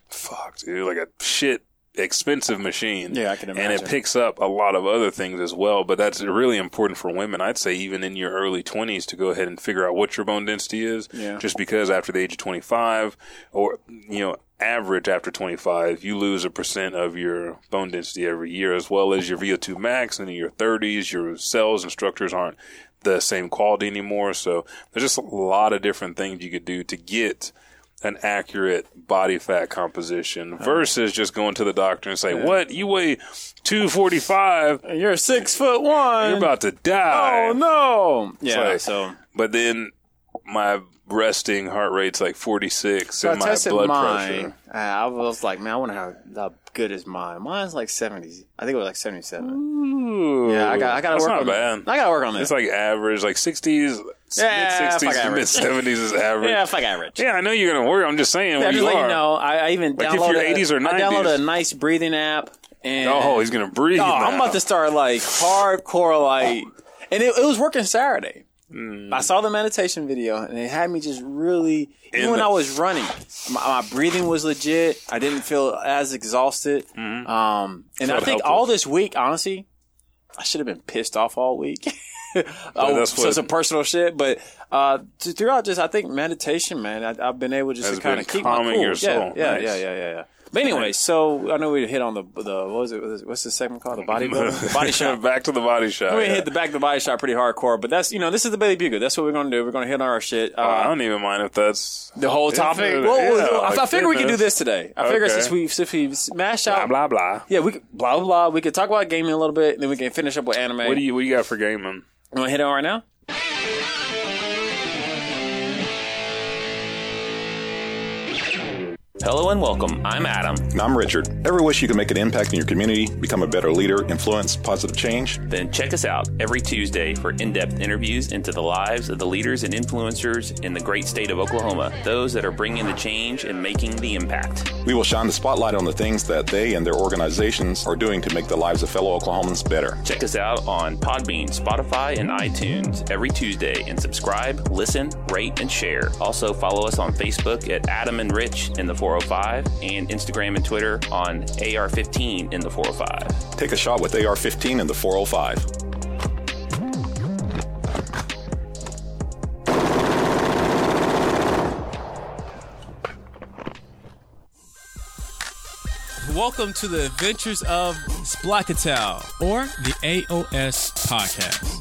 S1: fuck, dude, like a shit expensive machine.
S3: Yeah, I can imagine.
S1: And it picks up a lot of other things as well, but that's really important for women. I'd say even in your early 20s to go ahead and figure out what your bone density is.
S3: Yeah.
S1: Just because after the age of 25 or, you know, average after 25, you lose a percent of your bone density every year as well as your VO2 max and in your 30s, your cells and structures aren't the same quality anymore. So there's just a lot of different things you could do to get an accurate body fat composition oh. versus just going to the doctor and say, "What you weigh 245?
S3: You're six foot one.
S1: You're about to die."
S3: Oh no! Yeah.
S1: like-
S3: so
S1: But then my resting heart rate's like 46
S3: So I
S1: and my blood
S3: mine.
S1: pressure.
S3: I was like, man, I wonder how, how good as mine. Mine's like seventy. I think it was like seventy-seven.
S1: Ooh,
S3: Yeah, I got. I got to
S1: that's
S3: work
S1: not
S3: on
S1: bad.
S3: I got to work on this.
S1: It's like average, like 60s,
S3: Yeah,
S1: mid 60s
S3: fuck
S1: to mid 70s is average.
S3: yeah, fuck average.
S1: Yeah, I know you're gonna worry. I'm just saying.
S3: Yeah,
S1: where
S3: just
S1: you
S3: let
S1: are.
S3: you know. I, I even
S1: Like, if
S3: downloaded.
S1: you're 80s or
S3: I downloaded a nice breathing app. And
S1: Oh, he's gonna breathe.
S3: Oh, I'm
S1: now.
S3: about to start like hardcore, like, and it, it was working Saturday.
S1: Hmm.
S3: I saw the meditation video, and it had me just really. Even
S1: In
S3: when
S1: the-
S3: I was running, my, my breathing was legit. I didn't feel as exhausted. Um, and I think
S1: helpful.
S3: all this week, honestly, I should have been pissed off all week. oh,
S1: that's
S3: so some personal shit, but uh, throughout just, I think meditation, man, I, I've been able just to kind of keep my
S1: calming
S3: cool.
S1: your soul.
S3: Yeah, yeah,
S1: Nice.
S3: yeah, yeah, yeah, yeah. But anyway, so I know we hit on the the what was it? What's the segment called? The body the body shop.
S1: Back to the body shop.
S3: We
S1: yeah.
S3: hit the back of the body shop pretty hardcore, but that's you know this is the Bailey Bugle. That's what we're gonna do. We're gonna hit on our shit. Uh,
S1: Oh, I don't even mind if that's
S3: the whole topic.
S1: it-
S3: Well,
S1: yeah,
S3: well, I, I
S1: like
S3: figure we could do this today. I figure
S1: Okay.
S3: since we since we
S1: blah
S3: out,
S1: blah blah.
S3: yeah, we could blah blah blah. We could talk about gaming a little bit, and then we can finish up with anime.
S1: What do you what do you got for gaming?
S3: You want to hit on right now?
S6: Hello and welcome. I'm Adam.
S7: And I'm Richard. Ever wish you could make an impact in your community, become a better leader, influence positive change?
S6: Then check us out every Tuesday for in depth interviews into the lives of the leaders and influencers in the great state of Oklahoma, those that are bringing the change and making the impact.
S7: We will shine the spotlight on the things that they and their organizations are doing to make the lives of fellow Oklahomans better.
S6: Check us out on Podbean, Spotify, and iTunes every Tuesday and subscribe, listen, rate, and share. Also, follow us on Facebook at Adam and Rich in the 405 and Instagram and Twitter on AR15 in the 405.
S7: Take a shot with AR 15 in the 405.
S8: Welcome to the adventures of Splackatel, or the AOS podcast.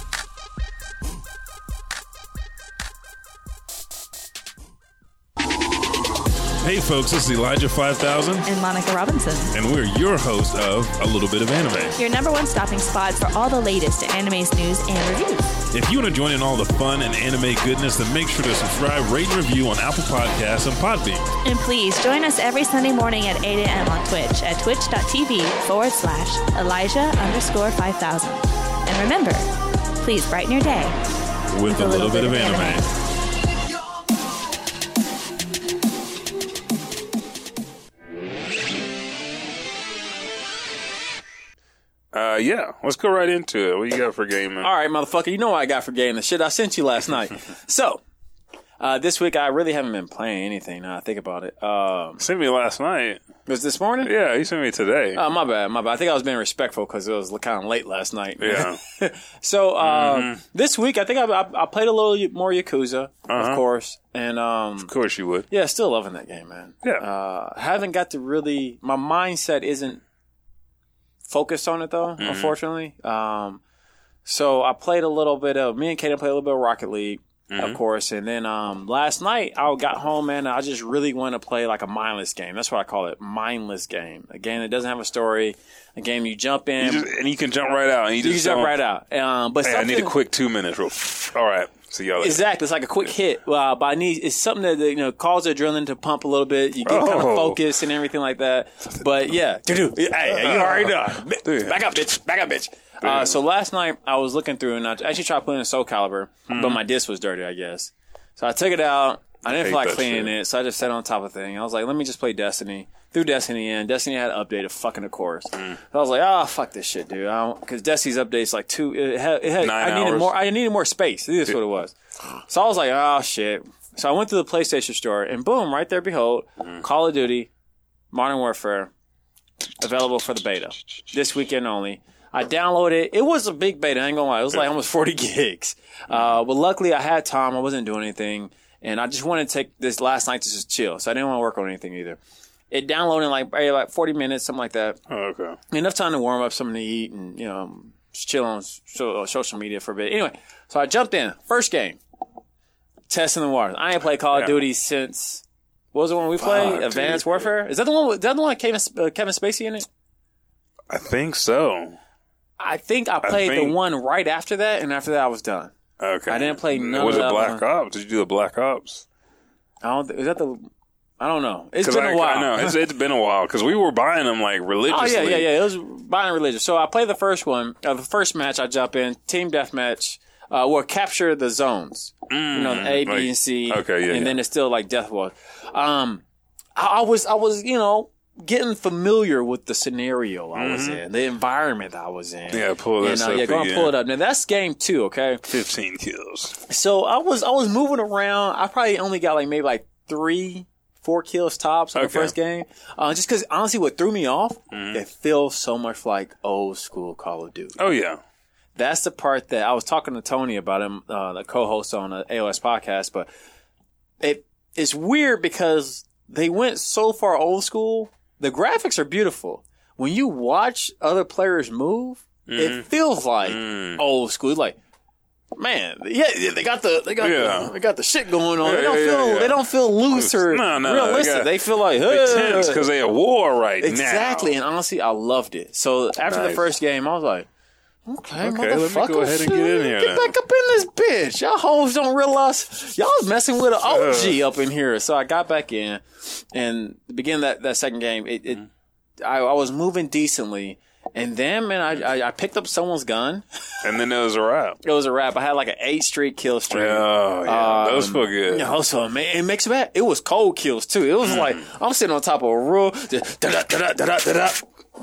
S1: Hey, folks, this is Elijah 5000,
S9: and Monica Robinson.
S1: and we're your host of A Little Bit of Anime.
S9: Your number one stopping spot for all the latest anime's news and reviews.
S1: If you want to join in all the fun and anime goodness, then make sure to subscribe, rate, and review on Apple Podcasts and Podbean.
S9: And please join us every Sunday morning at 8 a.m. on Twitch at twitch.tv forward slash Elijah underscore 5000. And remember, please brighten your day
S1: With, a, little, bit, of anime. Uh, yeah, let's go right into it. What you got for gaming?
S3: All right, motherfucker. You know what I got for game? The shit I sent you last night. so, uh, this week I really haven't been playing anything. Now I think about it. Um,
S1: sent me last night.
S3: Was this morning?
S1: Yeah, you sent me today.
S3: Oh, my bad, my bad. I think I was being respectful because it was kind of late last night.
S1: Yeah.
S3: so uh,
S1: Mhm.
S3: this week I think I, I, I played a little more Yakuza,
S1: Uh-huh.
S3: of course, and um,
S1: of course you would.
S3: yeah, still loving that game, man.
S1: Yeah.
S3: Uh, haven't got to really. My mindset isn't focused on it though,
S1: Mhm.
S3: unfortunately. Um, so I played a little bit of. Me and Kaden played a little bit of Rocket League,
S1: Mhm.
S3: of course, and then um, last night I got home and I just really want to play like a mindless game. That's what I call it, mindless game. A game that doesn't have a story. A game you jump in.
S1: You just, and you can jump right out. And you,
S3: You
S1: just
S3: can jump right out. Um, but
S1: Hey, I need a quick two minutes. Real. All right. Later.
S3: Exactly, it's like a quick hit. Uh, but I need it's something that you know causes the adrenaline to pump a little bit. You get kind of
S1: Oh.
S3: focused and everything like that. But yeah, hey, you already know. Back up, bitch. Back up, bitch. Uh, so last night I was looking through and I actually tried playing a Soul Calibur, but my disc was dirty, I guess. So I took it out. I didn't
S1: Hate
S3: feel like cleaning
S1: shit.
S3: it, so I just sat on top of the thing. I was like, let me just play Destiny. Threw Destiny in. Destiny had an update of fucking the course.
S1: Mm.
S3: So I was like, oh fuck this shit, dude. I Because Destiny's update's like two. It had, it had, I needed
S1: hours.
S3: more. I needed more space. This is what it was. So I was like, oh shit. So I went to the PlayStation store and boom, right there, behold,
S1: Mm-hmm.
S3: Call of Duty, Modern Warfare, available for the beta this weekend only. I downloaded it. It was a big beta. I ain't gonna lie. It was like almost 40 gigs. Uh, but luckily I had time. I wasn't doing anything. And I just wanted to take this last night to just chill. So I didn't want to work on anything either. It downloaded in like, like 40 minutes, something like that.
S1: Oh, okay.
S3: Enough time to warm up, something to eat, and, you know, just chill on so, social media for a bit. Anyway, so I jumped in. First game. Testing the waters. I ain't played Call of Duty since, what was the one we played?
S1: Fuck,
S3: Advanced
S1: dude.
S3: Warfare? Is that the one, with- is that the one with Kevin, uh, Kevin Spacey in it?
S1: I think so.
S3: I think I played
S1: think-
S3: the one right after that, and after that I was done.
S1: Okay.
S3: I didn't play none
S1: Was it Black
S3: one.
S1: Ops? Did you do the Black Ops?
S3: I don't. Th- is that the? I don't know. It's been
S1: I,
S3: a while.
S1: I know it's, it's been a while because we were buying them like religiously.
S3: Oh yeah, yeah, yeah. It was buying religious. So I play the first one. Uh, the first match I jump in team deathmatch. Uh, or capture the zones. you know, the A, B,
S1: Mm, like-
S3: and C.
S1: okay, yeah,
S3: And
S1: yeah.
S3: then it's still like death war. Um, I, I was, I was, you know, getting familiar with the scenario I was in, the environment I was in.
S1: Mm-hmm. Yeah, pull
S3: And,
S1: this
S3: uh,
S1: up
S3: yeah, go and pull it up. Now that's game two. Okay.
S1: Fifteen kills.
S3: So I was I was moving around. I probably only got like maybe like three, four kills tops on the first game. Uh, just because honestly, what threw me off,
S1: Mm-hmm.
S3: it feels so much like old school Call of Duty.
S1: Oh yeah.
S3: That's the part that I was talking to Tony about him, uh, the co-host on the AOS podcast. But it it's weird because they went so far old school. The graphics are beautiful. When you watch other players move,
S1: Mm-hmm.
S3: it feels like
S1: Mm.
S3: old school. Like, man, yeah, yeah, they got the they got
S1: Yeah.
S3: the, they got the shit going on.
S1: Yeah,
S3: they don't
S1: yeah,
S3: feel they don't feel loose or
S1: No, no, they got-
S3: They, feel like
S1: They
S3: "Hey."
S1: tense because they at war right
S3: exactly.
S1: now.
S3: And honestly, I loved it. So after the first game, I was like. Okay,
S1: Okay, let me
S3: motherfucker,
S1: go ahead and get in here
S3: Get
S1: then.
S3: back up in this bitch. Y'all hoes don't realize y'all was messing with an uh-huh. OG up in here. So I got back in, and beginning that, that second game, it, it mm-hmm. I, I was moving decently, and then man, I, I I picked up someone's gun.
S1: And then there was a wrap.
S3: It was a wrap. I had like an eight streak kill streak.
S1: Oh yeah,
S3: Um,
S1: those feel good.
S3: Yeah, also, man, it makes it bad. It was cold kills too. It was
S1: Mm.
S3: like I'm sitting on top of a roof, just da da da da da da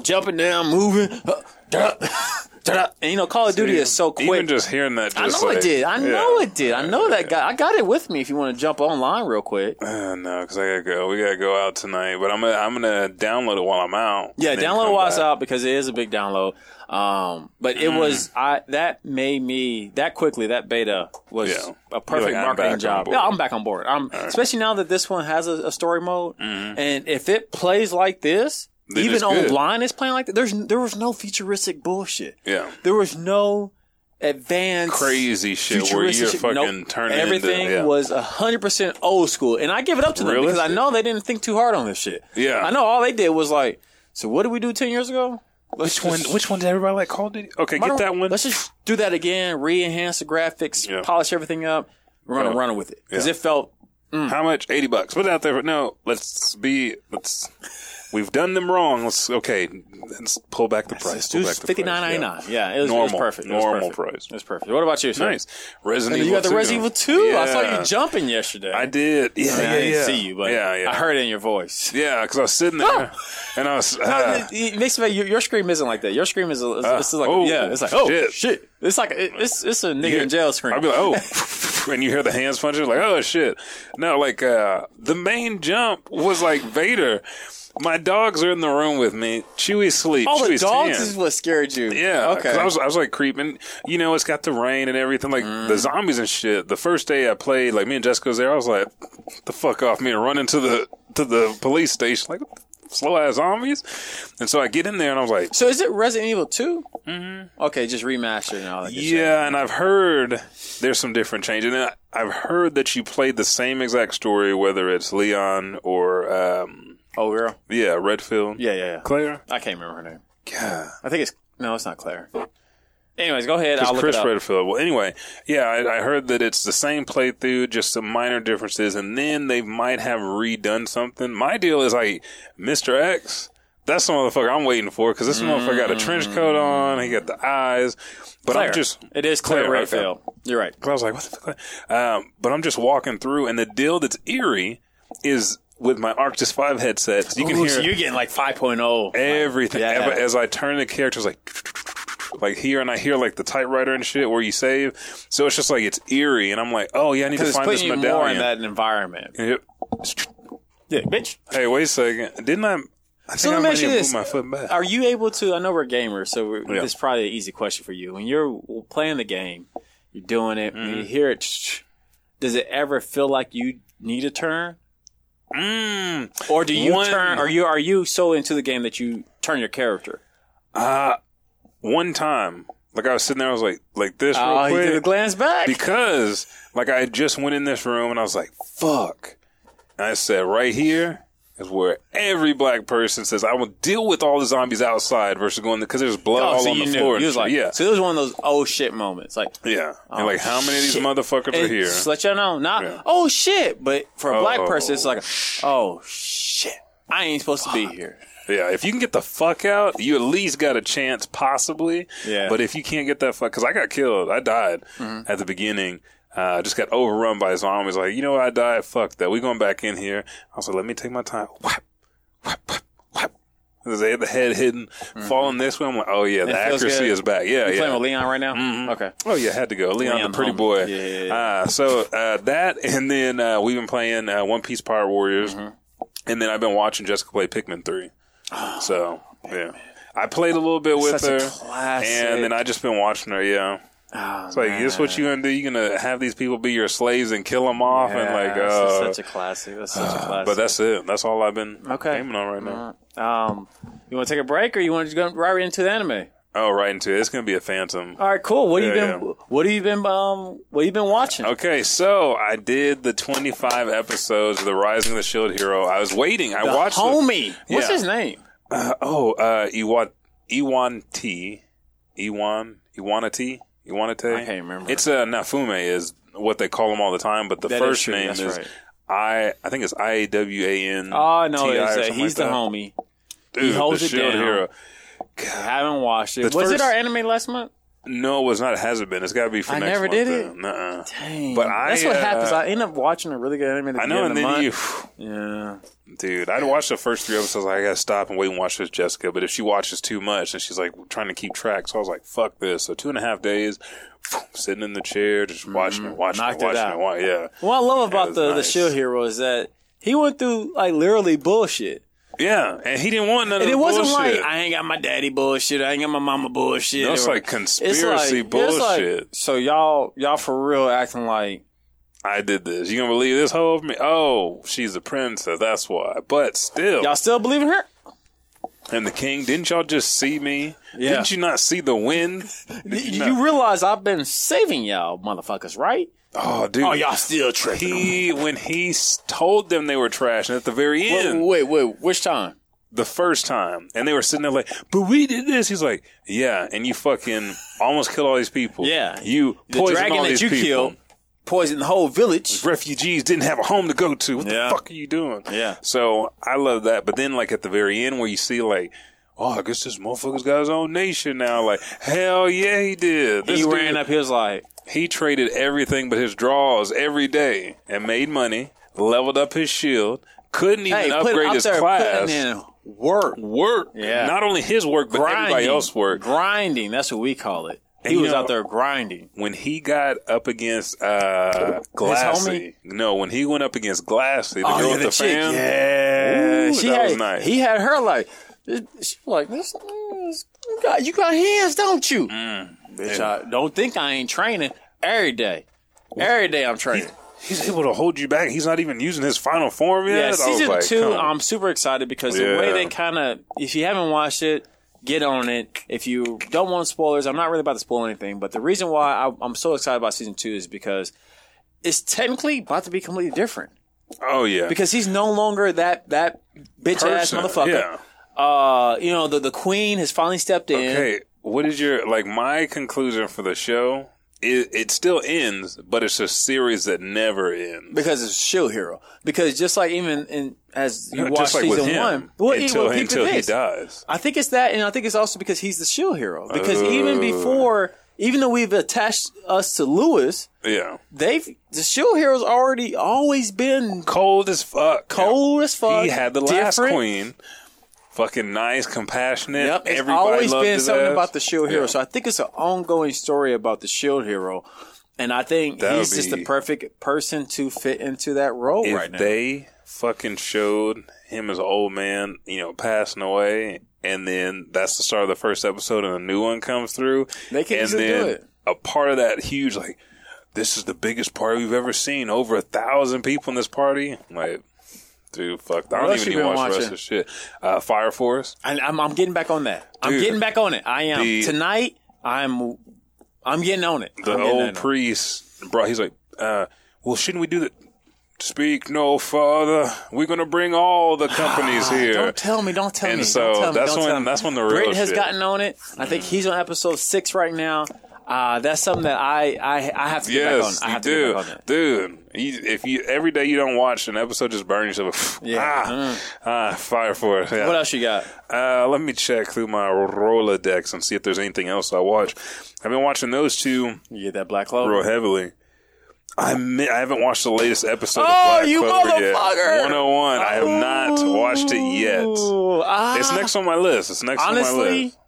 S3: jumping down, moving, uh, da da And you know, Call of Duty is so quick.
S1: Even just hearing that,
S3: I know
S1: like,
S3: it did. I
S1: yeah.
S3: know it did. I know that guy. I got it with me. If you want to jump online real quick.
S1: Uh, no, because I gotta go. We gotta go out tonight. But I'm gonna I'm gonna download it while I'm out.
S3: Yeah, download while it's out because it is a big download. Um, but it
S1: Mm.
S3: was I that made me that quickly. That beta was
S1: Yeah.
S3: a perfect
S1: like,
S3: marketing job. Yeah, I'm back on board. I'm especially now that this one has a, a story mode,
S1: Mm-hmm.
S3: and if it plays like this, Even online it's playing like that. There's there was no futuristic bullshit.
S1: Yeah.
S3: There was no advanced,
S1: Crazy shit where you're
S3: shit.
S1: fucking
S3: Nope.
S1: turning
S3: Everything
S1: into, yeah.
S3: was hundred percent old school, and I give it up to them because I know they didn't think too hard on this shit.
S1: Yeah.
S3: I know all they did was like, so what did we do ten years ago?
S1: Which one? Which one did everybody like? Call of Duty? Okay, get that one.
S3: Let's just do that again. Re-enhance the graphics,
S1: Yeah.
S3: polish everything up. We're gonna run with it because
S1: Yeah.
S3: it felt mm.
S1: How much? Eighty bucks. Put it out there. No, let's be. Let's. We've done them wrong. Let's okay. Let's pull back the price. Pull back the
S3: fifty nine ninety nine. Yeah, it was, it was perfect. It was
S1: Normal
S3: perfect.
S1: price.
S3: It was perfect. What about you? Sir?
S1: Nice. Resident Evil.
S3: you got the
S1: 2.
S3: Resident Evil Two. I saw you jumping yesterday.
S1: I did. Yeah,
S3: I, mean,
S1: yeah,
S3: I didn't
S1: yeah.
S3: see you, but
S1: yeah, yeah.
S3: I heard it in your voice.
S1: Yeah, because I was sitting there and I was.
S3: No,
S1: Uh,
S3: it, it makes me your, your scream isn't like that. Your scream is, it's,
S1: Uh,
S3: it's like
S1: oh,
S3: yeah, it's like oh
S1: shit.
S3: shit. It's like it's it's a nigga
S1: Yeah.
S3: in jail scream.
S1: I'd be like, oh, and you hear the hands punching, like, oh shit. No, like uh, the main jump was like Vader. My dogs are in the room with me. Chewy sleep.
S3: oh, the dogs
S1: 10.
S3: is what scared you.
S1: Yeah,
S3: Okay.
S1: I was, I was like creeping. You know, it's got the rain and everything, like
S3: Mm.
S1: the zombies and shit. The first day I played, like me and Jessica was there. I was like, "The fuck off me!" and run into the to the police station, like slow ass zombies. And so I get in there and I was like,
S3: so is it Resident Evil 2 Mm-hmm. Okay, just remastered and all that.
S1: Yeah, and I've heard there's some different changes. And I've heard that you played the same exact story, whether it's Leon or um,
S3: Oh, girl.
S1: yeah, Redfield.
S3: Yeah, yeah, yeah.
S1: Claire.
S3: I can't remember her name.
S1: God.
S3: I think it's no, it's not Claire. Anyways, go ahead. I'll look
S1: Chris
S3: it up.
S1: Redfield. Well, anyway, yeah, I, I heard that it's the same playthrough, just some minor differences, and then they might have redone something. My deal is like Mr. X. That's the motherfucker I'm waiting for because this motherfucker got a trench coat on. He got the eyes, but
S3: Claire.
S1: I'm just
S3: It is Claire,
S1: Claire, okay.
S3: Redfield. You're right.
S1: I was like, what the fuck? Um, but I'm just walking through, and the deal that's eerie is with my Arctis 5 headset. You can
S3: Ooh,
S1: hear
S3: so you're getting like 5.0.
S1: everything.
S3: Yeah.
S1: As I turn the characters, like, like here, and I hear like the typewriter and shit where you save. So it's just like, it's eerie. And I'm like, oh, yeah, I need to find this
S3: putting
S1: medallion.
S3: more in that environment.
S1: Yep.
S3: Yeah, bitch.
S1: Hey, wait a second. Didn't I? I think
S3: So let
S1: I
S3: me ask you
S1: need to
S3: this:
S1: my foot back.
S3: Are you able to? I know we're gamers, so we're,
S1: Yeah.
S3: this is probably an easy question for you. When you're playing the game, you're doing it. When
S1: Mm-hmm.
S3: you hear it, does it ever feel like you need a turn,
S1: Mm.
S3: or do you
S1: One-
S3: turn? Are you are you so into the game that you turn your character?
S1: Uh, one time, like I was sitting there, I was like, like this real
S3: Oh, you
S1: quick.
S3: a glance back.
S1: because like I just went in this room and I was like, "Fuck!" And I said, "Right here is where every black person says I will deal with all the zombies outside versus going because there's blood
S3: Oh,
S1: all
S3: so
S1: on the
S3: knew.
S1: floor."
S3: You was like,
S1: yeah,
S3: So it was one of those oh shit moments, like.
S1: yeah.
S3: Oh,
S1: and like, how many of these motherfuckers
S3: And
S1: are here?
S3: Just let y'all know, not
S1: Yeah.
S3: oh shit, but for a black
S1: Oh.
S3: person, it's like oh shit, I ain't supposed to be here.
S1: Yeah, if you can get the fuck out, you at least got a chance, possibly.
S3: Yeah.
S1: But if you can't get that fuck, because I got killed, I died
S3: Mm-hmm.
S1: at the beginning. Uh, just got overrun by his zombies. Like, you know what? I died. Fuck that. We going back in here. I was like, let me take my time. Whap, whap, whap, whap. They had the head hidden, falling this way. I'm like, oh yeah, the
S3: Mm-hmm.
S1: Accuracy
S3: good.
S1: is back. Yeah,
S3: You
S1: yeah. Mm-hmm.
S3: playing with Leon right now? Okay.
S1: Oh yeah, had to go. Leon,
S3: Leon
S1: the pretty
S3: homie.
S1: boy.
S3: Yeah, yeah, yeah.
S1: Uh, so uh, that, and then uh, we've been playing uh, One Piece Pirate Warriors,
S3: Mm-hmm.
S1: and then I've been watching Jessica play Pikmin three. so yeah, I played a little bit with
S3: Such
S1: her,
S3: classic.
S1: and then I just been watching her. Yeah,
S3: Oh,
S1: it's like this what you gonna do? You gonna have these people be your slaves and kill them off, and like,
S3: that's
S1: uh,
S3: such a classic. That's such a classic.
S1: but that's it. That's all I've been
S3: Okay.
S1: gaming on right now.
S3: um, you want to take a break or you want to go right into the anime?
S1: Oh, right into it. It's gonna be a Phantom.
S3: All right, cool. What have
S1: Yeah,
S3: you been?
S1: yeah.
S3: What have you been? Um, what have you been watching?
S1: Okay, so I did the 25 episodes of the Rising of the Shield Hero. I was waiting. I
S3: The
S1: watched the-
S3: homie. What's his name?
S1: Uh, oh, uh, Iwa, Iwan T. Iwan, Iwanati, Iwanate.
S3: I can't remember.
S1: It's uh, Naofumi is what they call him all the time, but the
S3: That is
S1: first
S3: true,
S1: name
S3: that's
S1: is
S3: right.
S1: I. I think it's I A W A N.
S3: Oh no,
S1: T I or
S3: it's, uh,
S1: something
S3: he's
S1: like
S3: the
S1: that.
S3: homie.
S1: Dude,
S3: holds
S1: the
S3: it
S1: Shield
S3: down.
S1: Hero.
S3: I haven't watched it.
S1: The
S3: Was it
S1: first-
S3: our anime last month?
S1: No, it was not. It hasn't been. It's got to be for
S3: I
S1: next
S3: never
S1: month.
S3: did it?
S1: Nuh-uh.
S3: Dang,
S1: But I,
S3: that's what
S1: uh,
S3: happens. I end up watching a really good anime. At the
S1: I know, and
S3: beginning
S1: then
S3: of
S1: you.
S3: the yeah.
S1: Dude, I'd watched the first three episodes. I gotta stop and wait and watch this Jessica. But if she watches too much, and she's like trying to keep track, so I was like, "Fuck this!" So two and a half days, sitting in the chair, just watching watching
S3: Mm-hmm. Knocked
S1: it,
S3: it
S1: watching
S3: out.
S1: it. wa- Yeah,
S3: What I love about the the
S1: nice.
S3: Shield Hero is that he went through like literally bullshit.
S1: Yeah, and he didn't want none
S3: And
S1: of
S3: it wasn't
S1: bullshit.
S3: like I ain't got my daddy bullshit, I ain't got my mama bullshit.
S1: No, it's
S3: or-
S1: like conspiracy
S3: it's like-
S1: bullshit.
S3: so y'all y'all for real acting like
S1: I did this. You gonna believe this whole of me? Oh, she's a princess. That's why. But still,
S3: y'all still believe in her?
S1: And the king, didn't y'all just see me?
S3: Yeah.
S1: Didn't you not see the wind? Did
S3: You,
S1: you not-
S3: realize I've been saving y'all motherfuckers, right?
S1: Oh, dude.
S3: Oh, y'all still tripping.
S1: He when he s- told them they were trash, and at the very
S3: Wait,
S1: end,
S3: wait, wait, which time?
S1: the first time, and they were sitting there like, "But we did this." He's like, "Yeah," and you fucking almost killed all these people.
S3: Yeah.
S1: you
S3: The
S1: poisoned
S3: dragon
S1: all
S3: that
S1: these
S3: you
S1: people.
S3: killed poisoned the whole village.
S1: Refugees didn't have a home to go to. What
S3: Yeah.
S1: the fuck are you doing?
S3: Yeah.
S1: So I love that, but then like at the very end where you see like. Oh, I guess this motherfucker's got his own nation now. Like, hell yeah, he did. This
S3: he
S1: dude-
S3: ran up. He was like,
S1: He traded everything but his draws every day and made money, leveled up his shield, couldn't even
S3: "Hey,
S1: upgrade his
S3: there
S1: class.
S3: work,
S1: Work.
S3: Yeah.
S1: Not only his work, but everybody
S3: grinding,
S1: else's work.
S3: grinding. That's what we call it.
S1: And
S3: He was
S1: know-
S3: out there grinding.
S1: When he got up against uh, Glassy, no, when he went up against Glassy, the
S3: Oh,
S1: girl
S3: yeah,
S1: with
S3: the
S1: the, fan,
S3: Yeah,
S1: Ooh,
S3: she
S1: that
S3: had,
S1: was nice.
S3: He had her like, she was like this. this- You got, you got hands, don't you?
S1: Mm.
S3: Bitch, I don't think I ain't training every day. Every day I'm training.
S1: he's able to hold you back. He's not even using his final form yet.
S3: Yeah, season
S1: like,
S3: two. I'm super excited because the way they kind of, if you haven't watched it, get on it. If you don't want spoilers, I'm not really about to spoil anything, but the reason why I, I'm so excited about season two is because it's technically about to be completely different.
S1: oh yeah,
S3: Because he's no longer that that bitch ass motherfucker.
S1: Yeah.
S3: Uh, you know, the the queen has finally stepped in.
S1: Okay, what is your like my conclusion for the show? It, it still ends, but it's a series that never ends.
S3: Because it's a shield hero. Because just like even in as you
S1: No,
S3: watch
S1: like
S3: season
S1: him,
S3: one, well,
S1: until,
S3: well,
S1: until he dies.
S3: I think it's that, and I think it's also because he's the shield hero. Because
S1: Uh.
S3: even before, even though we've attached us to Lewis,
S1: Yeah,
S3: they've the shield hero's already always been
S1: cold as fuck.
S3: cold as fuck.
S1: He had the last queen. Fucking nice, compassionate.
S3: Yep, it's
S1: Everybody
S3: always been something
S1: ass.
S3: about the shield hero.
S1: Yeah.
S3: So I think it's an ongoing story about the shield hero, and I think
S1: That would
S3: he's just the perfect person to fit into that role
S1: if
S3: right now.
S1: they fucking showed him as an old man, you know, passing away, and then that's the start of the first episode, and a new one comes through,
S3: They can
S1: and
S3: easily do
S1: then
S3: it.
S1: a part of that huge like, this is the biggest party we've ever seen. Over a thousand people in this party. Like, dude, fuck. I don't even to watch the rest
S3: watching?
S1: shit. Uh, Fire Force.
S3: And I'm, I'm getting back on that. I'm getting back on it. I am
S1: The-
S3: tonight. I'm I'm getting on it.
S1: The old priest brought. He's like, uh, well, shouldn't we do that? Speak no further. We're gonna bring all the companies here.
S3: Don't tell me. Don't tell
S1: And
S3: me.
S1: so
S3: don't tell me,
S1: that's
S3: don't
S1: when-
S3: tell me.
S1: that's when the real
S3: Britain has
S1: shit-
S3: gotten on it. I think he's on episode six right now. Uh, that's something that I I, I have to get
S1: Yes,
S3: back on. I
S1: you
S3: have to
S1: do,
S3: get back on it.
S1: dude. You, if you every day you don't watch an episode, just burn yourself.
S3: Yeah.
S1: ah, ah, fire for it. Yeah.
S3: What else you got?
S1: Uh, let me check through my Rolodex and see if there's anything else I watch. I've been watching those two
S3: You get that black clover.
S1: real heavily. I mi- I haven't watched the latest episode.
S3: Oh, you
S1: Clover yet.
S3: motherfucker!
S1: 101. I have not watched it yet.
S3: Ah.
S1: It's next on my list. It's next on my list.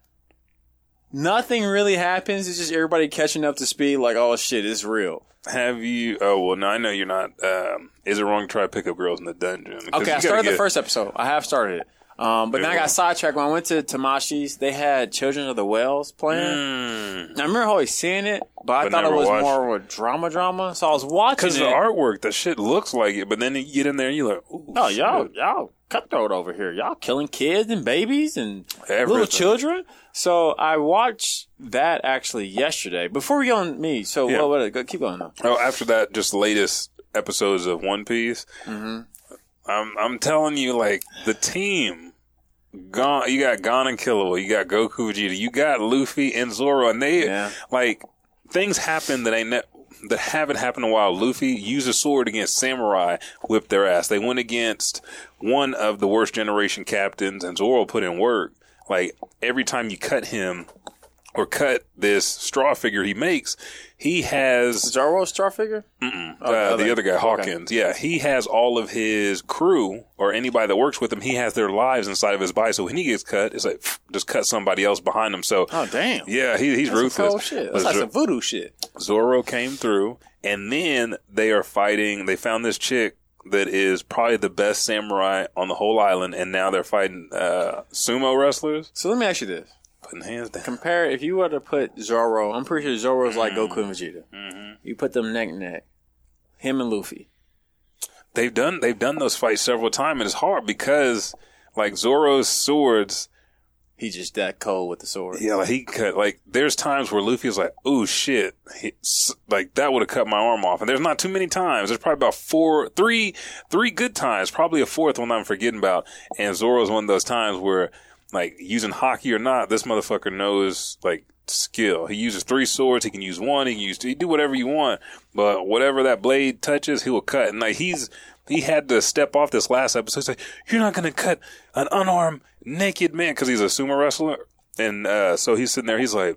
S3: Nothing really happens. It's just everybody catching up to speed. Like, oh shit, it's real.
S1: Have you? Oh well, no, I know you're not. Um, is it wrong to try to pick up girls in the dungeon?
S3: Okay,
S1: you
S3: I
S1: gotta
S3: started the
S1: get-
S3: first episode. I have started it. Um, but then I got sidetracked when I went to Tamashi's. They had Children of the Whales playing.
S1: Mm.
S3: I remember always seeing it, but I thought it was
S1: watched
S3: more of a drama drama. So I was watching
S1: Because the artwork, the shit looks like it, but then you get in there and you're like, ooh,
S3: Oh, y'all,
S1: shit.
S3: y'all cutthroat over here. Y'all killing kids and babies and little children. So I watched that actually yesterday. Before we go on me, so
S1: Yeah.
S3: what, what, go, keep going though.
S1: Oh, after that, just latest episodes of One Piece.
S3: Mm-hmm.
S1: I'm I'm telling you, like the team, Gon, you got Gon and Killua, you got Goku, Vegeta, you got Luffy and Zoro, and they
S3: Yeah.
S1: like things happen that ain't ne- that haven't happened in a while. Luffy used a sword against samurai, whipped their ass. They went against one of the worst generation captains, and Zoro put in work. Like every time you cut him or cut this straw figure he makes, he has
S3: Zoro straw figure?
S1: uh,
S3: other-
S1: the other guy,
S3: okay.
S1: Hawkins. Yeah, he has all of his crew or anybody that works with him. He has their lives inside of his body. So when he gets cut, it's like pff, just cut somebody else behind him. So
S3: Oh damn!
S1: yeah, he, he's
S3: That's
S1: ruthless.
S3: cold shit.
S1: But
S3: That's like some voodoo shit.
S1: Zoro came through, and then they are fighting. They found this chick that is probably the best samurai on the whole island, and now they're fighting uh, sumo wrestlers.
S3: So let me ask you this:
S1: Putting hands down.
S3: compare if you were to put Zoro, I'm pretty sure Zoro's like
S1: Mm-hmm.
S3: Goku and Vegeta. You put them neck and neck, him and Luffy.
S1: they've done they've done those fights several times, and it's hard because like Zoro's swords
S3: He's just that cold with the sword.
S1: Yeah, like he cut. Like there's times where Luffy is like, "Oh shit!" He, like that would have cut my arm off. And there's not too many times. There's probably about four, three, three good times. Probably a fourth one I'm forgetting about. And Zoro's one of those times where, like, using haki or not, this motherfucker knows like skill. He uses three swords. He can use one. He can use. He do whatever you want. But whatever that blade touches, he will cut. And like he's. He had to step off this last episode. He's like, "You're not gonna cut an unarmed naked man," because he's a sumo wrestler. And uh, so he's sitting there. He's like,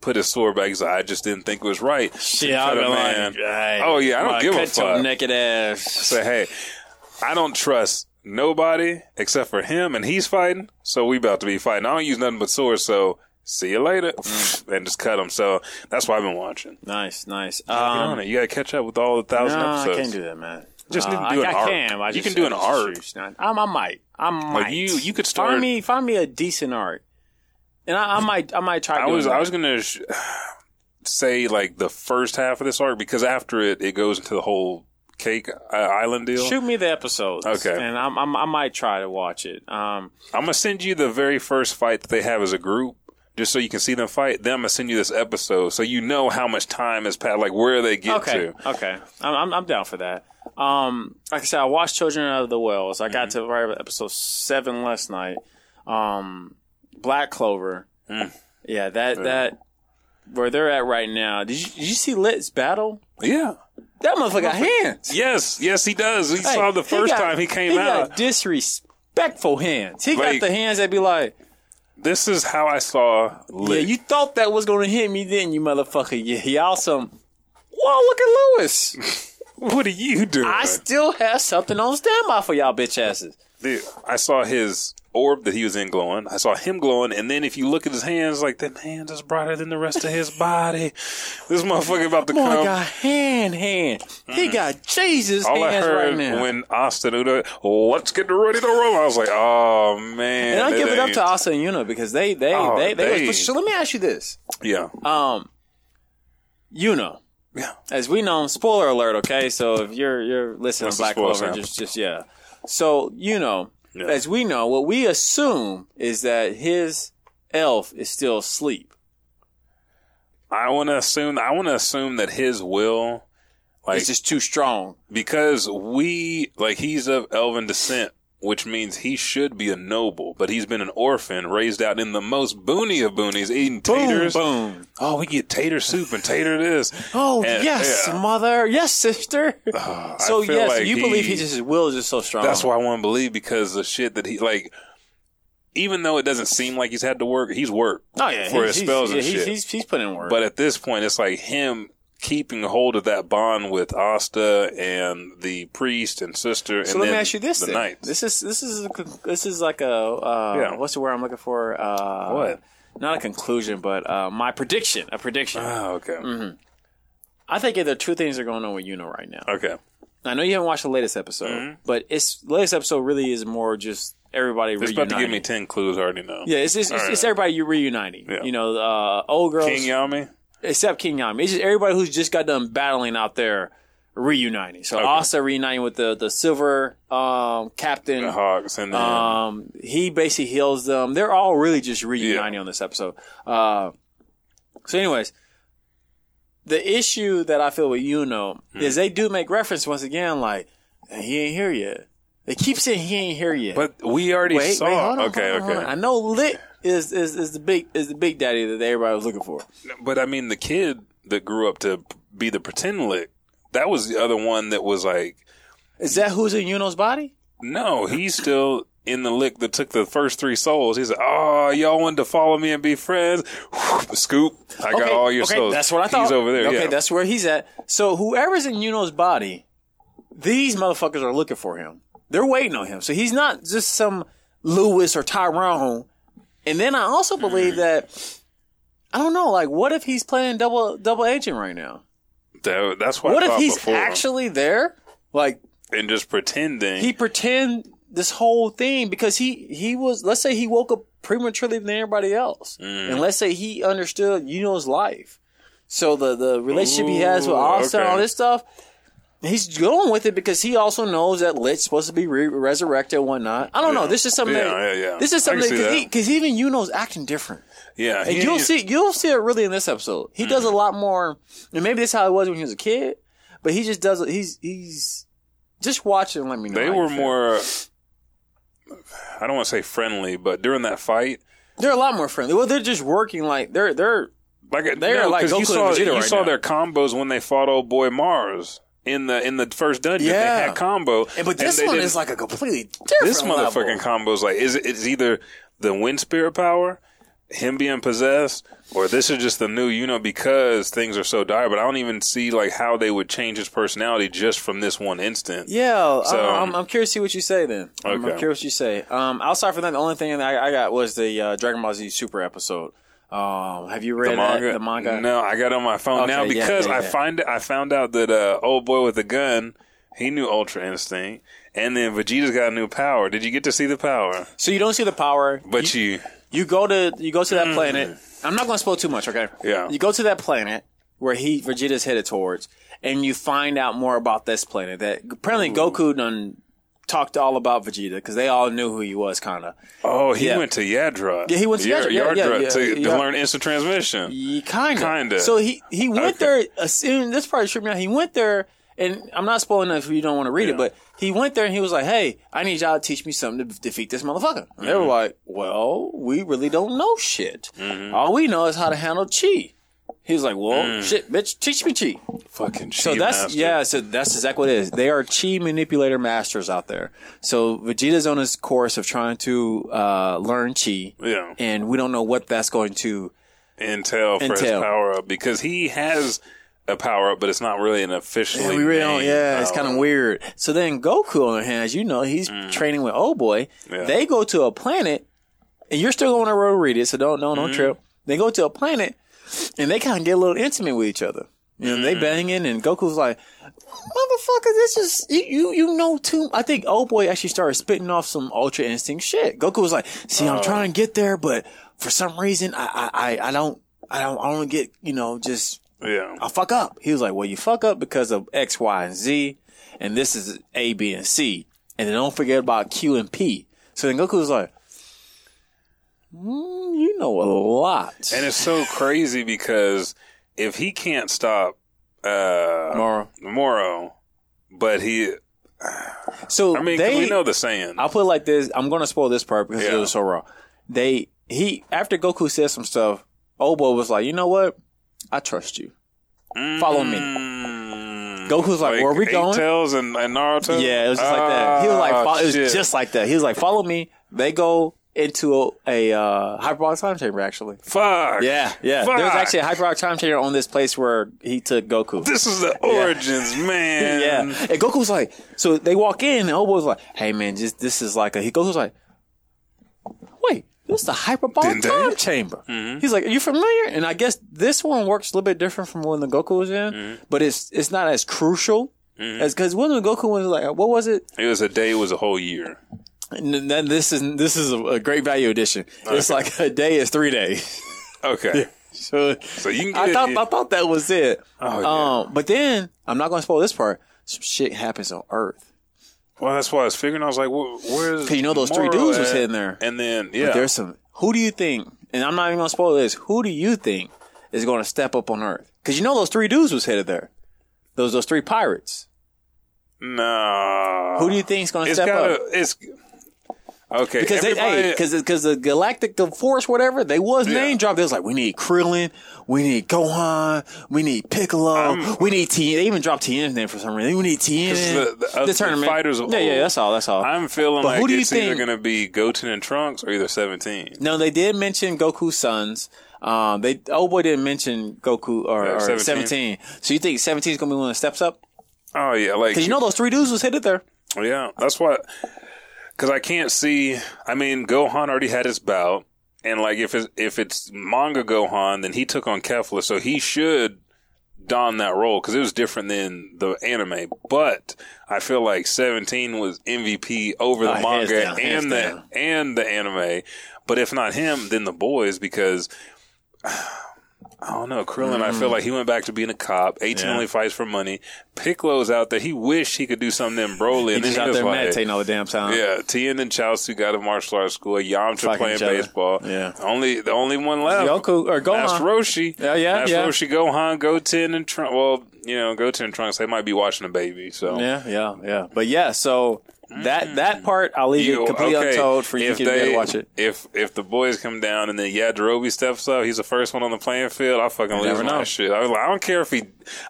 S1: put his sword back. He's like, I just didn't think it was right.
S3: Shit, I've
S1: a
S3: like,
S1: man. oh yeah, I don't give a fuck.
S3: naked ass.
S1: Say, hey, I don't trust nobody except for him, and he's fighting. So we about to be fighting. I don't use nothing but swords. So see you later, and just cut him. So that's why I've been watching.
S3: Nice, nice. Um,
S1: it. You got to catch up with all the thousand
S3: no,
S1: episodes.
S3: I can't do that, man.
S1: Just need to
S3: Uh,
S1: do
S3: I,
S1: an
S3: I
S1: arc.
S3: can. I
S1: You
S3: just,
S1: can do an
S3: I just
S1: arc.
S3: choose not- I, I might. I might.
S1: Like you, you could start.
S3: find me, find me a decent art, and I, I might, I might try.
S1: I was,
S3: that.
S1: I was gonna sh- say like the first half of this arc because after it, it goes into the whole cake uh, island deal.
S3: Shoot me the episodes,
S1: Okay.
S3: and I'm, I'm, I might try to watch it. Um,
S1: I'm gonna send you the very first fight that they have as a group, just so you can see them fight. Then I'm gonna send you this episode, so you know how much time has passed, like where they get
S3: okay,
S1: to.
S3: okay, I'm, I'm, I'm down for that. Um, like I said, I watched Children of the Whales. I
S1: Mm-hmm.
S3: got to right episode seven last night. Um, Black Clover.
S1: Mm.
S3: Yeah, that that where they're at right now. Did you did you see Licht's battle?
S1: Yeah.
S3: That motherfucker got hands.
S1: Yes, yes, he does. We
S3: Hey,
S1: saw the first
S3: got-
S1: time he came
S3: he
S1: out.
S3: Got disrespectful hands. He
S1: Like-
S3: got the hands that be like,
S1: This is how I saw
S3: yeah, you thought that was gonna hit me, didn't you, motherfucker? Yeah, y'all some. Well, look at Lewis.
S1: what are you doing?
S3: I still have something on standby for y'all bitch asses.
S1: Dude, I saw his orb that he was in glowing. I saw him glowing, and then if you look at his hands, like them hands is brighter than the rest of his body. This motherfucker about to
S3: Boy
S1: come.
S3: got hand, hand. He got Jesus
S1: All I
S3: hands
S1: heard
S3: right now.
S1: when Austin Uda, let's get ready to roll. I was like, oh man.
S3: and I give it up to Asta and Yuno because they they
S1: Oh,
S3: they, they,
S1: they-
S3: was- So let me ask you this.
S1: Yeah.
S3: Um, Yuno.
S1: Yeah.
S3: As we know, spoiler alert. Okay, so if you're you're listening to Black Clover, just just yeah. So you know,
S1: Yeah.
S3: as we know, what we assume is that his elf is still asleep.
S1: I want to assume. I want to assume that his will, like,
S3: It's just too strong.
S1: because we like he's of elven descent, which means he should be a noble, but he's been an orphan raised out in the most boony of boonies, eating taters.
S3: boom.
S1: Oh, we get tater soup and tater this.
S3: Oh
S1: And-
S3: yes,
S1: yeah.
S3: mother. Yes, sister.
S1: Ah, I
S3: so yes,
S1: like
S3: you
S1: he-
S3: believe he just his will is just so strong.
S1: That's why I want to believe because the shit that he like. Even though it doesn't seem like he's had to work, he's worked
S3: Oh yeah,
S1: for
S3: he's,
S1: his spells
S3: he's,
S1: and
S3: yeah,
S1: shit.
S3: He's, he's he's putting in work.
S1: But at this point, it's like him keeping hold of that bond with Asta and the priest and sister.
S3: So
S1: and
S3: let me ask you this:
S1: the
S3: then.
S1: knights.
S3: This is this is a, this is like a uh,
S1: Yeah.
S3: what's the word I'm looking for? Uh,
S1: What?
S3: Not a conclusion, but uh, my prediction. A prediction.
S1: Oh, okay.
S3: Mm-hmm. I think there are two things that are going on with Yuno right now.
S1: Okay.
S3: I know you haven't watched the latest episode, but it's the latest episode really is more just everybody
S1: It's
S3: reuniting.
S1: about to give me 10 clues I already know.
S3: yeah, it's it's, it's,
S1: right.
S3: it's everybody you reuniting.
S1: Yeah.
S3: You know, uh, old girls,
S1: King Yami?
S3: Except King Yami. It's just everybody who's just got done battling out there reuniting. So
S1: Okay.
S3: Asta reuniting with the the silver um, captain.
S1: The Hawks and then.
S3: Um, he basically heals them. They're all really just reuniting on this episode. Uh, so, anyways, the issue that I feel with Yuno
S1: Hmm.
S3: is they do make reference once again, like he ain't here yet. They keep saying he ain't here yet.
S1: but we already
S3: wait,
S1: saw.
S3: wait, hold on,
S1: okay,
S3: hold on, hold
S1: okay.
S3: on. I know Licht is, is is the big is the big daddy that everybody was looking for.
S1: But I mean, the kid that grew up to be the pretend lick, that was the other one that was like,
S3: Is that who's in Yuno's body?
S1: no, he's still in the lick that took the first three souls. He said, oh, y'all wanted to follow me and be friends? Scoop, I got all your
S3: okay,
S1: souls.
S3: That's what I thought.
S1: He's over there.
S3: Okay,
S1: yeah.
S3: that's where he's at. So whoever's in Yuno's body, these motherfuckers are looking for him. They're waiting on him. So he's not just some Lewis or Tyrone. And then I also believe that I don't know, like what if he's playing double double agent right now?
S1: That- that's what,
S3: what if he's
S1: before.
S3: actually there? Like
S1: and just pretending.
S3: he pretend this whole thing because he he was let's say he woke up prematurely than everybody else
S1: Mm.
S3: and let's say he understood you know his life so the the relationship he has with
S1: Ooh,
S3: Asta and all this stuff He's going with it because he also knows that Licht's supposed to be re- resurrected and whatnot. I don't know. This is something.
S1: Yeah,
S3: that,
S1: yeah, yeah.
S3: This is something because even Yuno's acting different.
S1: Yeah,
S3: And
S1: he-
S3: you'll
S1: he-
S3: see you'll see it really in this episode. He does a
S1: Mm-hmm.
S3: lot more, and maybe that's how it was when he was a kid. But he just does. it. He's he's just watch it and let me know.
S1: They were more. I don't want to say friendly, but during that fight,
S3: They're a lot more friendly. Well, they're just working like they're they're
S1: like
S3: They're
S1: no,
S3: like Goku
S1: you saw
S3: Vegeta
S1: you
S3: right
S1: saw
S3: now.
S1: their combos when they fought old boy Mars in the in the first dungeon.
S3: Yeah.
S1: They had combo,
S3: And, but this
S1: they
S3: one is like a completely different.
S1: this motherfucking
S3: level.
S1: combo is like is it's either the wind spirit power, him being possessed, or this is just the new you know because things are so dire. But I don't even see like how they would change his personality just from this one instant.
S3: Yeah,
S1: So-
S3: I, am I'm curious to see what you say then. I'm, I'm curious what you say. Um, outside from that, the only thing that I, I got was the uh, Dragon Ball Z Super episode. Um, have you read
S1: the manga?
S3: the manga?
S1: No, I got on my phone
S3: Okay,
S1: now
S3: yeah,
S1: because
S3: yeah,
S1: I find I found out that uh, old boy with the gun he knew Ultra Instinct, and then Vegeta's got a new power. Did you get to see the power?
S3: So you don't see the power,
S1: But you,
S3: You go to you go to that planet. I'm not going to spoil too much, okay?
S1: Yeah.
S3: You go to that planet where he Vegeta's headed towards, and you find out more about this planet. That apparently Goku done talked all about Vegeta because they all knew who he was, kind of.
S1: oh, he
S3: Yeah.
S1: went to Yadra.
S3: Yeah, he went to Yadra. Yeah, yeah,
S1: Yardra
S3: yeah,
S1: to, to learn instant transmission.
S3: Kind of.
S1: Kinda.
S3: So he he went
S1: Okay.
S3: there. Assuming this part tripped me out. He went there, and I'm not spoiling it if you don't want to read it, but he went there and he was like, "Hey, I need y'all to teach me something to defeat this motherfucker." And they were
S1: Mm-hmm.
S3: like, "Well, we really don't know shit. All we know is how to handle chi." He was like, "Well,
S1: Mm.
S3: shit, bitch, teach me chi."
S1: Fucking
S3: So that's
S1: master.
S3: yeah. So that's exactly what it is. They are chi manipulator masters out there. So Vegeta's on his course of trying to uh, learn chi,
S1: Yeah.
S3: and we don't know what that's going to
S1: entail for his power up because he has a power up, but it's not really an officially.
S3: Yeah, we really don't. Yeah, it's kind of weird. So then Goku, on the other hand, as you know, he's training with Oh Boy.
S1: Mm. Yeah.
S3: They go to a planet, and you're still going to road read it, so don't no
S1: Mm-hmm.
S3: don't trip. They go to a planet, and they kind of get a little intimate with each other. You know,
S1: Mm-hmm.
S3: they banging, and Goku's like, "Motherfucker, this is you you, you know too." I think Old Boy actually started spitting off some Ultra Instinct shit. Goku was like, "See,
S1: Oh.
S3: I'm trying to get there, but for some reason, I I I, I don't." I don't, I don't get, you know, just
S1: Yeah.
S3: I fuck up. He was like, well, you fuck up because of X, Y, and Z, and this is A, B, and C. And then don't forget about Q and P. So then Goku was like, mm, you know a lot.
S1: And it's so crazy because if he can't stop uh,
S3: Moro.
S1: Moro, but he,
S3: So
S1: I mean,
S3: they,
S1: we know the saying.
S3: I'll put it like this. I'm going to spoil this part because it was so raw. They, he, after Goku said some stuff, Obo was like, you know what? I trust you. Follow me.
S1: Mm,
S3: Goku's like, where are
S1: we
S3: going?
S1: Tails and, and Naruto.
S3: Yeah, it was just like that. He was like,
S1: Ah,
S3: fo- it was just like that. He was like, follow me. They go into a, a uh, hyperbolic time chamber, actually.
S1: fuck.
S3: Yeah, yeah. There was actually a hyperbolic time chamber on this place where he took Goku.
S1: This is the origins, man.
S3: yeah, and Goku's like, so they walk in, and Obo's like, "Hey, man, just this is like a." He Goku's like, "Wait, this is the hyperbolic time chamber." Mm-hmm. He's like, "Are you familiar?" And I guess this one works a little bit different from when the Goku was in, mm-hmm. but it's it's not as crucial mm-hmm. as because when the Goku was like, what was it?
S1: It was a day. It was a whole year.
S3: And then this is this is a, great value addition. It's like a day is three days.
S1: Okay.
S3: So,
S1: So you can
S3: I
S1: get
S3: thought
S1: it.
S3: I thought that was it.
S1: Oh, yeah.
S3: um, but then I'm not going to spoil this part. Some shit happens on Earth.
S1: Well, that's why I was figuring. I was like, well, "Where's?"
S3: 'Cause you know those three dudes was
S1: at?
S3: sitting there.
S1: And then
S3: But
S1: yeah,
S3: there's some. Who do you think? And I'm not even going to spoil this. Who do you think is going to step up on Earth? Because you know those three dudes was headed there. Those those three pirates.
S1: no.
S3: Who do you think is going to step
S1: gotta.
S3: up?
S1: It's okay.
S3: Because they, hey, because because the Galactic Force, whatever, they was
S1: Yeah.
S3: name dropped. They was like, we need Krillin, we need Gohan, we need Piccolo,
S1: I'm-
S3: we need Tien. They even dropped Tien's name for some reason. We need Tien.
S1: 'Cause the- the- uh, the
S3: tournament
S1: fighters
S3: Yeah, yeah, that's all. That's all.
S1: I'm feeling
S3: But
S1: like
S3: who do you
S1: it's either going to be Goten and Trunks or either 17.
S3: no, they did mention Goku's sons. Um, they oh boy didn't mention Goku or,
S1: Yeah,
S3: or 17.
S1: 17.
S3: So you think 17 is gonna be one that steps up?
S1: Oh yeah, like
S3: Because you know those three dudes was headed there.
S1: Yeah, that's what. Because I can't see. I mean, Gohan already had his bout, and like if it's if it's manga Gohan, then he took on Kefla, so he should don that role because it was different than the anime. But I feel like Seventeen was MVP over the
S3: Oh,
S1: manga
S3: down,
S1: and the
S3: down.
S1: and the anime. But if not him, then the boys because. I don't know. Krillin, I feel like he went back to being a cop. 18
S3: Mm. Yeah.
S1: only fights for money. Piccolo's out there. He wished he could do something in Broly.
S3: He's
S1: and then
S3: just
S1: he
S3: out there
S1: like,
S3: meditating all the damn time.
S1: Yeah, Tien and Chaozu got a martial arts school. Yamcha
S3: Fucking
S1: playing baseball.
S3: Yeah.
S1: only the only one left.
S3: Goku or Gohan.
S1: Master Roshi.
S3: Yeah, yeah,
S1: Master
S3: yeah.
S1: Roshi, Gohan, Goten, and Trunks. Well, you know, Goten and Trunks. They might be watching a baby. So
S3: Yeah, yeah, yeah. But yeah, so that that part I'll leave
S1: You-
S3: it completely
S1: okay,
S3: untold for you
S1: if
S3: to
S1: they-
S3: watch it.
S1: If if the boys come down and then Yajirobe steps up, he's the first one on the playing field. I fucking lose my
S3: know.
S1: shit. I was like, I don't care if he.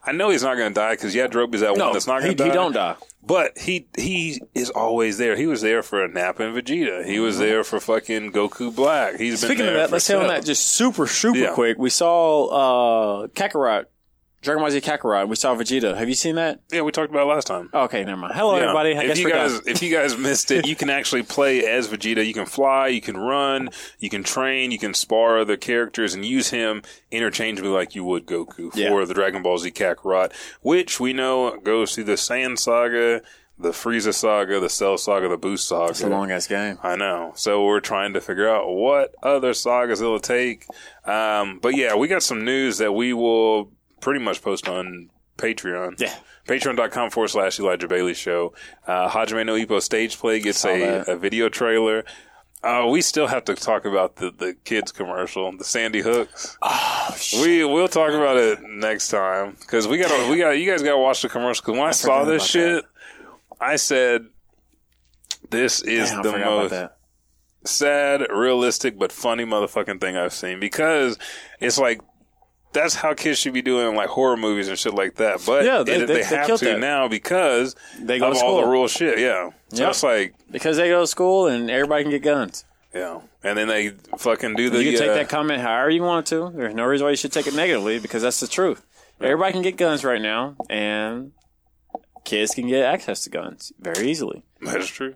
S1: I know he's not going to die because Yajirobe is that
S3: No,
S1: one that's not going to die.
S3: he don't die.
S1: But he he is always there. He was there for a nap in Vegeta. He was there for fucking Goku Black. He's been
S3: Mm-hmm. Speaking
S1: there
S3: of that, let's hit on that just super super
S1: Yeah.
S3: quick. We saw uh Kakarot, Dragon Ball Z Kakarot. We saw Vegeta. Have you seen that?
S1: Yeah, we talked about it last time.
S3: Okay, never mind. Hello
S1: Yeah.
S3: everybody. I
S1: if
S3: guess
S1: you
S3: we're
S1: guys
S3: done.
S1: if you guys missed it, you can actually play as Vegeta. You can fly, you can run, you can train, you can spar other characters and use him interchangeably like you would Goku for
S3: Yeah.
S1: the Dragon Ball Z Kakarot, which we know goes through the Saiyan Saga, the Frieza Saga, the Cell Saga, the Boost Saga.
S3: It's a long ass game.
S1: I know. So we're trying to figure out what other sagas it'll take. Um, but yeah, we got some news that we will pretty much post on Patreon.
S3: Yeah.
S1: Patreon.com forward slash Elijah Bailey Show. Uh, Hajime no Ippo stage play gets a, a video trailer. Uh, we still have to talk about the, the kids commercial, the Sandy Hooks.
S3: Oh,
S1: we we'll talk about it next time because we got we got you guys got to watch the commercial. Because when I, saw this shit, I said, "This is
S3: Damn,
S1: the most sad, realistic, but funny motherfucking thing I've seen because it's like that's how kids should be doing like horror movies and shit like that. But
S3: Yeah, they-
S1: it-
S3: they-
S1: they, have to
S3: that.
S1: now because
S3: They go
S1: of
S3: to
S1: all the
S3: school.
S1: rule shit. Yeah, so
S3: Yep.
S1: like
S3: Because they go to school and everybody can get guns.
S1: yeah, and then they fucking do the.
S3: you can take
S1: uh,
S3: that comment however you want to. There's no reason why you should take it negatively because that's the truth. Everybody can get guns right now, and kids can get access to guns very easily.
S1: That's true.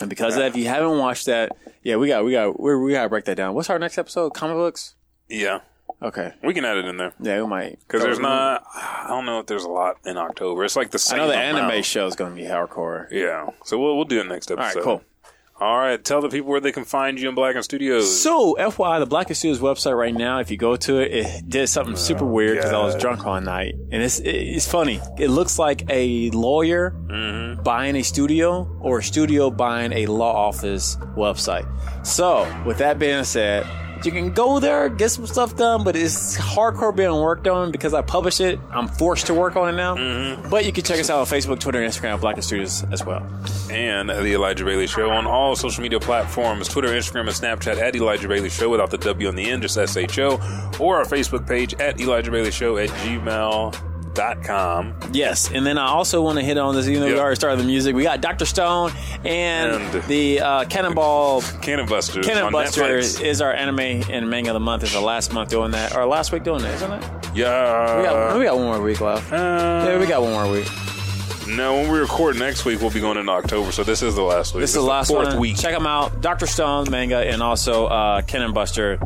S3: And because of that, if you haven't watched that, yeah, we got we got we we gotta break that down. What's our next episode? Comic books.
S1: Yeah,
S3: Okay.
S1: we can add it in there
S3: Yeah, we might
S1: because there's not. I don't know if there's a lot in October. It's like the
S3: I
S1: same.
S3: know the
S1: amount.
S3: anime show is going to be hardcore.
S1: Yeah, so we'll we'll do it next
S3: All
S1: episode.
S3: right, cool.
S1: All right, tell the people where they can find you in Blacken Studios.
S3: So, FYI, the Blacken Studios website right now, if you go to it, it did something super oh, weird because I was
S1: God.
S3: drunk all night, and it's it's funny. It looks like a lawyer mm-hmm. buying a studio or a studio buying a law office website. So, with that being said. You can go there, get some stuff done, but it's hardcore being worked on because I publish it. I'm forced to work on it now. Mm-hmm. But you can check us out on Facebook, Twitter, and Instagram Blacken Studios as well.
S1: and the Elijah Bailey Show on all social media platforms Twitter, Instagram, and Snapchat at Elijah Bailey Show without the W on the end, just S H O, or our Facebook page at Elijah Bailey Show at gmail.com.
S3: Yes, and then I also want to hit on this. You know, we already started the music. We got Doctor Stone and,
S1: And-
S3: the uh, Cannonball.
S1: Cannon Busters.
S3: Cannon Buster is our anime and manga of the month. It's the last month doing that, or last week doing that, isn't it?
S1: Yeah.
S3: We got we got one more week left.
S1: Uh,
S3: yeah, we got one more week.
S1: No, when we record next week, we'll be going into October, so this is the last week.
S3: This is the last
S1: fourth
S3: one.
S1: week.
S3: Check them out, Doctor Stone manga, and also uh, Cannon Buster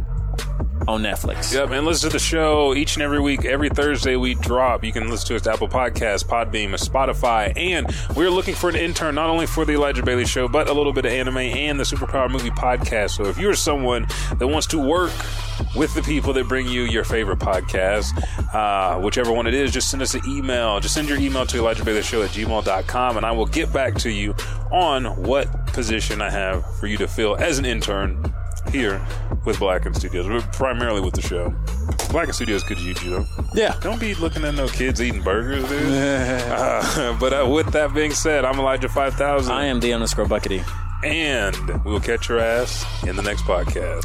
S3: on Netflix.
S1: Yep, and listen to the show each and every week. Every Thursday we drop. You can listen to us at Apple Podcasts, Podbean, Spotify. And we're looking for an intern not only for the Elijah Bailey Show, but a little bit of anime and the Superpower Movie Podcast. So if you're someone that wants to work with the people that bring you your favorite podcast, uh, whichever one it is, just send us an email. Just send your email to Elijah Bailey Show at gmail.com, and I will get back to you on what position I have for you to fill as an intern here with Blacken Studios, but primarily with the show. Blacken Studios could use you though.
S3: Yeah.
S1: Don't be looking at no kids eating burgers, dude. uh, but uh, with that being said, I'm Elijah Five Thousand,
S3: I am the underscore Buckity.
S1: and we'll catch your ass in the next podcast.